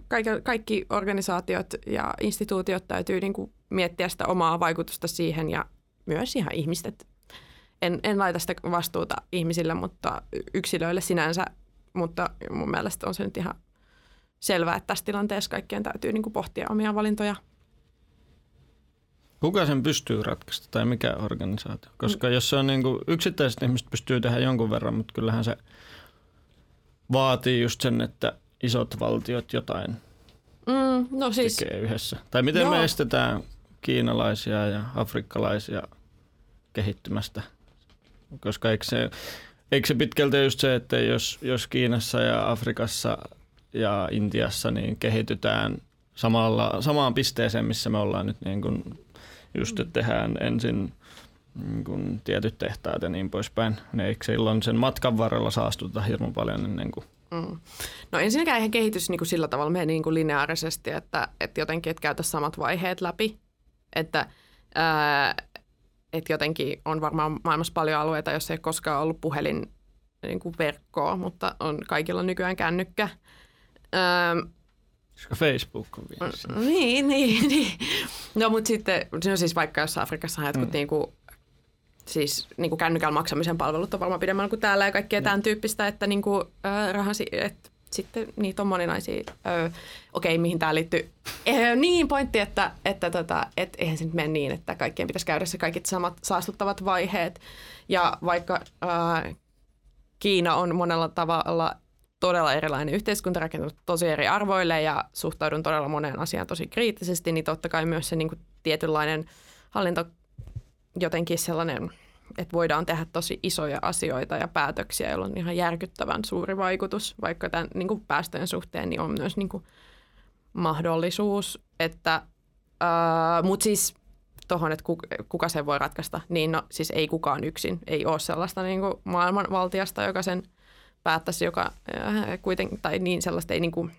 kaikki, kaikki organisaatiot ja instituutiot täytyy niin kuin miettiä sitä omaa vaikutusta siihen ja myös ihan ihmiset. En, en laita sitä vastuuta ihmisille, mutta yksilöille sinänsä, mutta mun mielestä on se nyt ihan selvää, että tässä tilanteessa kaikkien täytyy niin kuin pohtia omia valintoja. Kuka sen pystyy ratkaista tai mikä organisaatio? Koska mm. jos se on niin kuin, yksittäiset ihmiset pystyy tehdä jonkun verran, mutta kyllähän se vaatii just sen, että isot valtiot jotain mm, no siis, tekee yhdessä. Tai miten joo. me estetään kiinalaisia ja afrikkalaisia kehittymästä? Koska eikö se, eikö se pitkälti just se, että jos, jos Kiinassa ja Afrikassa ja Intiassa niin kehitytään samalla, samaan pisteeseen, missä me ollaan nyt niin kuin just, että tehdään ensin niin kuin tietyt tehtaat ja niin poispäin. Ne eikö silloin sen matkan varrella saastuta hirmu paljon ennen kuin Mm. No ensinnäkään eihän kehitys niin kuin sillä tavalla mene niin kuin lineaarisesti, että, että jotenkin et käytä samat vaiheet läpi. Että, ää, että jotenkin on varmaan maailmassa paljon alueita, joissa ei koskaan ollut puhelin niin kuin verkkoa, mutta on kaikilla nykyään kännykkä. Ähm, Facebook on vielä Niin, niin, niin. No mutta sitten, no siis vaikka jos Afrikassa on jotkut mm. niinku, siis niinku kännykällä maksamisen palvelut on varmaan pidemmällä kuin täällä ja kaikkea mm. tämän tyyppistä, että niinku, äh, rahasi, et sitten niitä on moninaisia. Äh, Okei, mihin tämä liittyy? Äh, niin, pointti, että, että tota, et eihän se nyt mene niin, että kaikkien pitäisi käydä se kaikki samat saastuttavat vaiheet. Ja vaikka äh, Kiina on monella tavalla todella erilainen yhteiskunta rakentunut tosi eri arvoille ja suhtaudun todella moneen asiaan tosi kriittisesti, niin totta kai myös se niin kuin tietynlainen hallinto jotenkin sellainen, että voidaan tehdä tosi isoja asioita ja päätöksiä, joilla on ihan järkyttävän suuri vaikutus, vaikka tämän niin kuin päästöjen suhteen niin on myös niin kuin mahdollisuus, että mutta siis tuohon, että kuka sen voi ratkaista, niin no siis ei kukaan yksin. Ei ole sellaista niin kuin maailmanvaltiasta, joka sen päättäisi, joka äh, kuitenkin, tai niin sellaista ei niin kuin,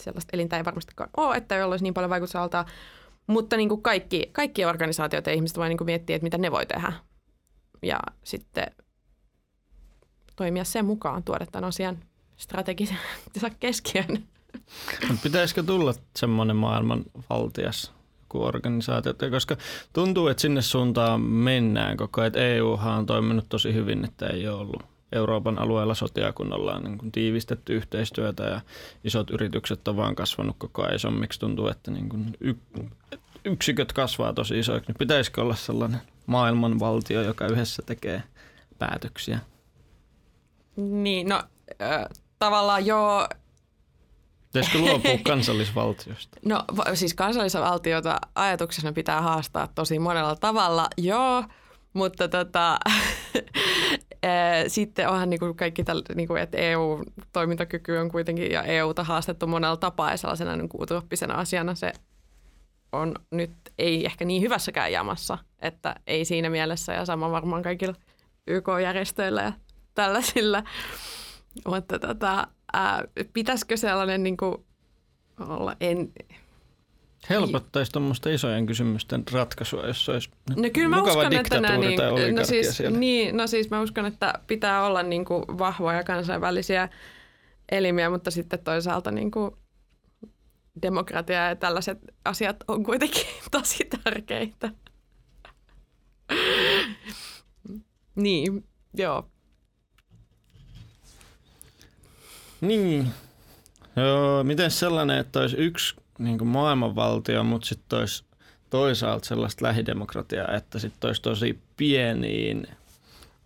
sellaista elintä ei varmastikaan ole, että ei olisi niin paljon vaikutusaltaa. Mutta niin kuin kaikki, kaikki organisaatiot ja ihmiset voi niin kuin miettiä, että mitä ne voi tehdä. Ja sitten toimia sen mukaan, tuoda tämän asian strategisen keskiön. Pitäisikö tulla semmoinen maailman valtias organisaatiot, koska tuntuu, että sinne suuntaan mennään koko ajan. EUhan on toiminut tosi hyvin, että ei ole ollut Euroopan alueella sotia, kun ollaan niin kuin tiivistetty yhteistyötä ja isot yritykset on vaan kasvanut koko ajan isommiksi. Tuntuu, että niin kuin yksiköt kasvaa tosi isoiksi. Niin pitäisikö olla sellainen maailmanvaltio, joka yhdessä tekee päätöksiä? Niin, no äh, tavallaan joo, Pitäisikö luopua kansallisvaltiosta? No siis kansallisvaltiota ajatuksena pitää haastaa tosi monella tavalla, joo, mutta tota, sitten onhan niinku kaikki, täl, niinku, että EU-toimintakyky on kuitenkin ja EUta haastettu monella tapaa ja sellaisena niinku utopisena asiana se on nyt ei ehkä niin hyvässäkään jamassa, että ei siinä mielessä ja sama varmaan kaikilla YK-järjestöillä ja tällaisilla. Mutta tota, ää, pitäisikö sellainen niin kuin olla, en, Helpottaisi tuommoista isojen kysymysten ratkaisua, jos olisi no, kyllä mä uskon, että nämä, niin, no siis, niin, no siis mä uskon, että pitää olla niin kuin vahvoja kansainvälisiä elimiä, mutta sitten toisaalta niin kuin demokratia ja tällaiset asiat on kuitenkin tosi tärkeitä. niin, joo. Niin. Joo, miten sellainen, että olisi yksi niin kuin maailmanvaltio, mutta sitten olisi toisaalta sellaista lähidemokratiaa, että sitten olisi tosi pieniin,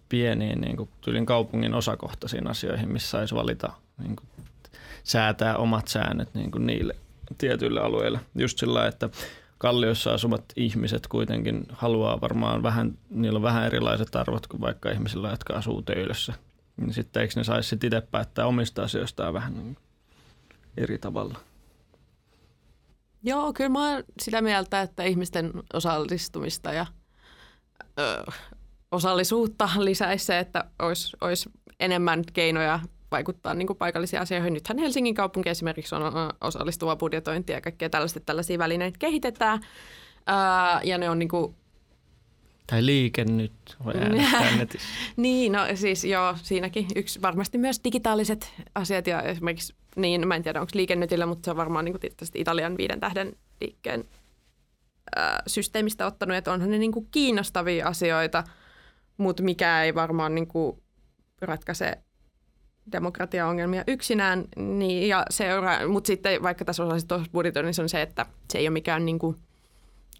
pieniin niin kuin tyylin kaupungin osakohtaisiin asioihin, missä saisi valita, niin kuin, säätää omat säännöt niin kuin niille tietyille alueille. Just sillä että kalliossa asuvat ihmiset kuitenkin haluaa varmaan vähän, niillä on vähän erilaiset arvot kuin vaikka ihmisillä, jotka asuu töölössä niin sitten eikö ne saisi itse päättää omista asioistaan vähän niin eri tavalla? Joo, kyllä mä oon sitä mieltä, että ihmisten osallistumista ja ö, osallisuutta lisäisi se, että olisi, olisi enemmän keinoja vaikuttaa niin kuin paikallisiin asioihin. Nythän Helsingin kaupunki esimerkiksi on osallistuva budjetointi ja kaikkea tällaista, tällaisia välineitä kehitetään. Ää, ja ne on niin kuin tai liike nyt niin, no siis joo, siinäkin yksi varmasti myös digitaaliset asiat ja esimerkiksi, niin mä en tiedä onko liikennytillä, mutta se on varmaan niin kuin Italian viiden tähden liikkeen ää, systeemistä ottanut, että onhan ne niin kuin kiinnostavia asioita, mutta mikä ei varmaan niin kuin ratkaise demokratiaongelmia yksinään. Niin, ja seura- mutta sitten vaikka tässä osallisesti budjetoinnissa on se, että se ei ole mikään niin kuin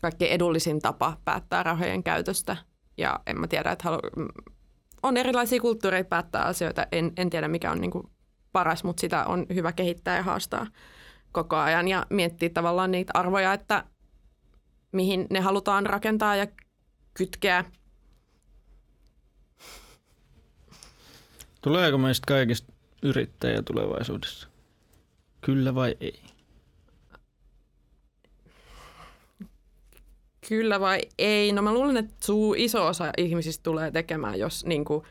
kaikkein edullisin tapa päättää rahojen käytöstä. Ja en mä tiedä, että halu... on erilaisia kulttuureita päättää asioita. En, en tiedä, mikä on niin kuin paras, mutta sitä on hyvä kehittää ja haastaa koko ajan ja miettiä tavallaan niitä arvoja, että mihin ne halutaan rakentaa ja kytkeä. Tuleeko meistä kaikista yrittäjä tulevaisuudessa? Kyllä vai ei? Kyllä vai ei? No mä luulen, että suu iso osa ihmisistä tulee tekemään, jos niin kuin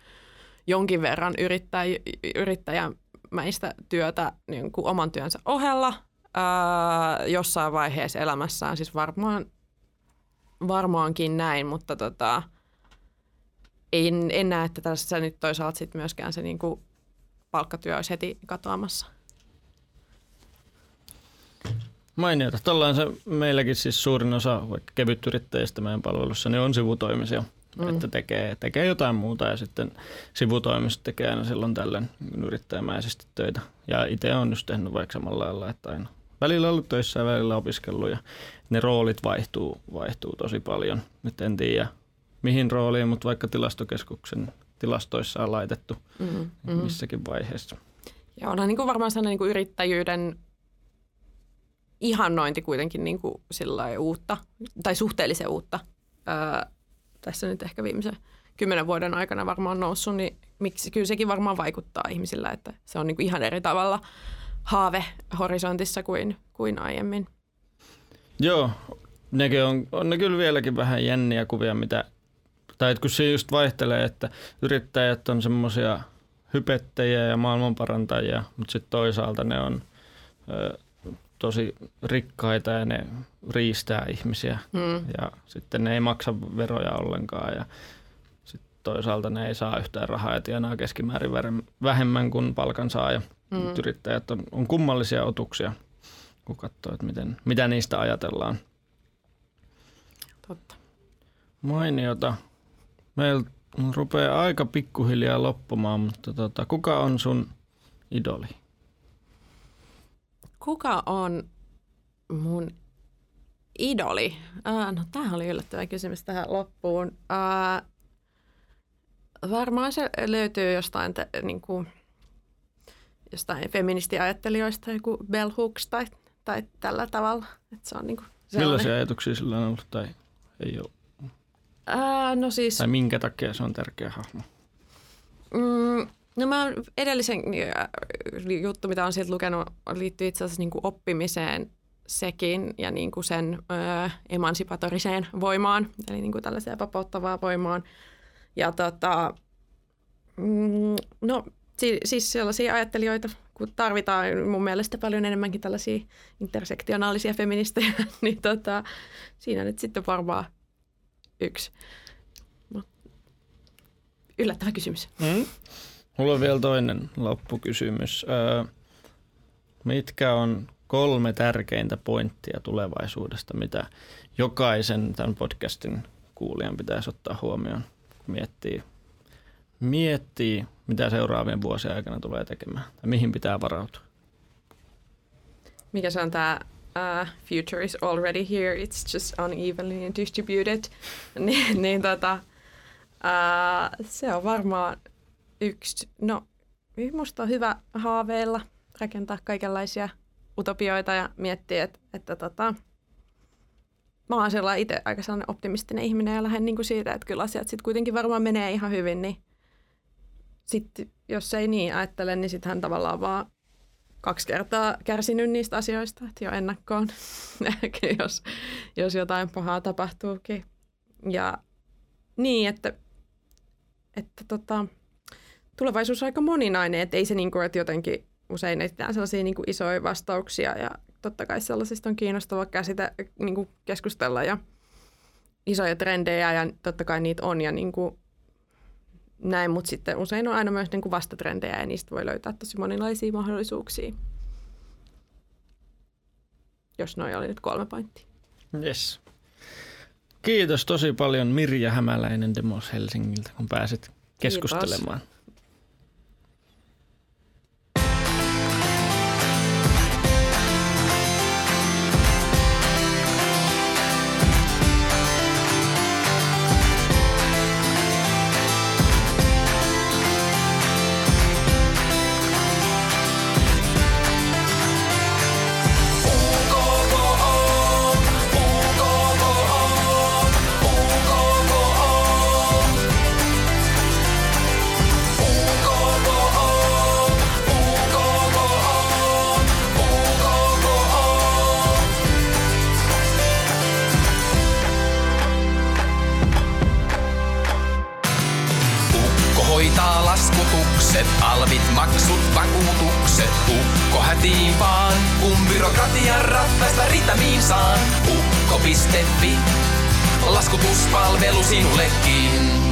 jonkin verran yrittäj, yrittäjämäistä työtä niin kuin oman työnsä ohella ää, jossain vaiheessa elämässään. Siis varmaan, varmaankin näin, mutta tota, en, en näe, että tässä nyt toisaalta sit myöskään se niin kuin palkkatyö olisi heti katoamassa. Mainiota. Tällä se meilläkin siis suurin osa vaikka kevytyrittäjistä meidän palvelussa niin on sivutoimisia. Mm. Että tekee, tekee jotain muuta ja sitten sivutoimista tekee aina silloin tällöin yrittäjämäisesti töitä. Ja itse on just tehnyt vaikka samalla lailla, että aina välillä ollut töissä ja välillä opiskellut ja ne roolit vaihtuu, vaihtuu tosi paljon. Nyt en tiedä mihin rooliin, mutta vaikka tilastokeskuksen tilastoissa on laitettu mm, mm. missäkin vaiheessa. Ja onhan niin kuin varmaan sellainen niin kuin yrittäjyyden ihannointi kuitenkin niin kuin uutta, tai suhteellisen uutta. Öö, tässä nyt ehkä viimeisen kymmenen vuoden aikana varmaan noussut, niin miksi, kyllä sekin varmaan vaikuttaa ihmisillä, että se on niin kuin ihan eri tavalla haave horisontissa kuin, kuin aiemmin. Joo, nekin on, on ne kyllä vieläkin vähän jänniä kuvia, mitä, tai kun se just vaihtelee, että yrittäjät on semmoisia hypettäjiä ja maailmanparantajia, mutta sitten toisaalta ne on tosi rikkaita ja ne riistää ihmisiä mm. ja sitten ne ei maksa veroja ollenkaan ja sitten toisaalta ne ei saa yhtään rahaa ja tienaa keskimäärin vähemmän kuin palkansaaja. Mm. Yrittäjät on, on kummallisia otuksia, kun katsoo, että miten, mitä niistä ajatellaan. Totta. Mainiota. Meillä rupeaa aika pikkuhiljaa loppumaan, mutta tota, kuka on sun idoli? Kuka on mun idoli? Uh, no tämähän oli yllättävä kysymys tähän loppuun. Uh, varmaan se löytyy jostain, te, niin kuin, jostain feministiajattelijoista, joku Bell Hooks tai, tai tällä tavalla. Että se on niin kuin Millaisia ajatuksia sillä on ollut tai ei ole? Uh, no siis... Tai minkä takia se on tärkeä hahmo? Mm, No mä edellisen äh, juttu, mitä on sieltä lukenut, liittyy itse asiassa niin kuin oppimiseen sekin ja niin kuin sen ö, emansipatoriseen voimaan, eli niin kuin tällaiseen vapauttavaan voimaan. Ja tota, mm, no si- siis sellaisia ajattelijoita, kun tarvitaan mun mielestä paljon enemmänkin tällaisia intersektionaalisia feministejä, niin tota, siinä nyt sitten varmaan yksi. yllättävä kysymys. Mm. Mulla on vielä toinen loppukysymys. Öö, mitkä on kolme tärkeintä pointtia tulevaisuudesta, mitä jokaisen tämän podcastin kuulijan pitäisi ottaa huomioon, kun miettii, miettii mitä seuraavien vuosien aikana tulee tekemään tai mihin pitää varautua? Mikä se on tämä uh, future is already here, it's just unevenly distributed, niin, niin tota, uh, se on varmaan yksi. No, minusta on hyvä haaveilla, rakentaa kaikenlaisia utopioita ja miettiä, että, että tota, mä oon sellainen itse aika sellainen optimistinen ihminen ja lähden niin kuin siitä, että kyllä asiat sitten kuitenkin varmaan menee ihan hyvin, niin sitten jos ei niin ajattele, niin sitten hän tavallaan vaan kaksi kertaa kärsinyt niistä asioista, että jo ennakkoon, jos, jos jotain pahaa tapahtuukin. Ja niin, että, että tota, tulevaisuus on aika moninainen, että ei se niin kuin, että jotenkin usein etsitään sellaisia niin kuin isoja vastauksia ja totta kai sellaisista on kiinnostava käsitä, niin kuin keskustella ja isoja trendejä ja totta kai niitä on ja niin kuin näin, mutta sitten usein on aina myös niin kuin vastatrendejä ja niistä voi löytää tosi monenlaisia mahdollisuuksia. Jos noin oli nyt kolme pointtia. Yes. Kiitos tosi paljon Mirja Hämäläinen Demos Helsingiltä, kun pääsit keskustelemaan. Kiitos. Ukko.fi, laskutuspalvelu sinullekin.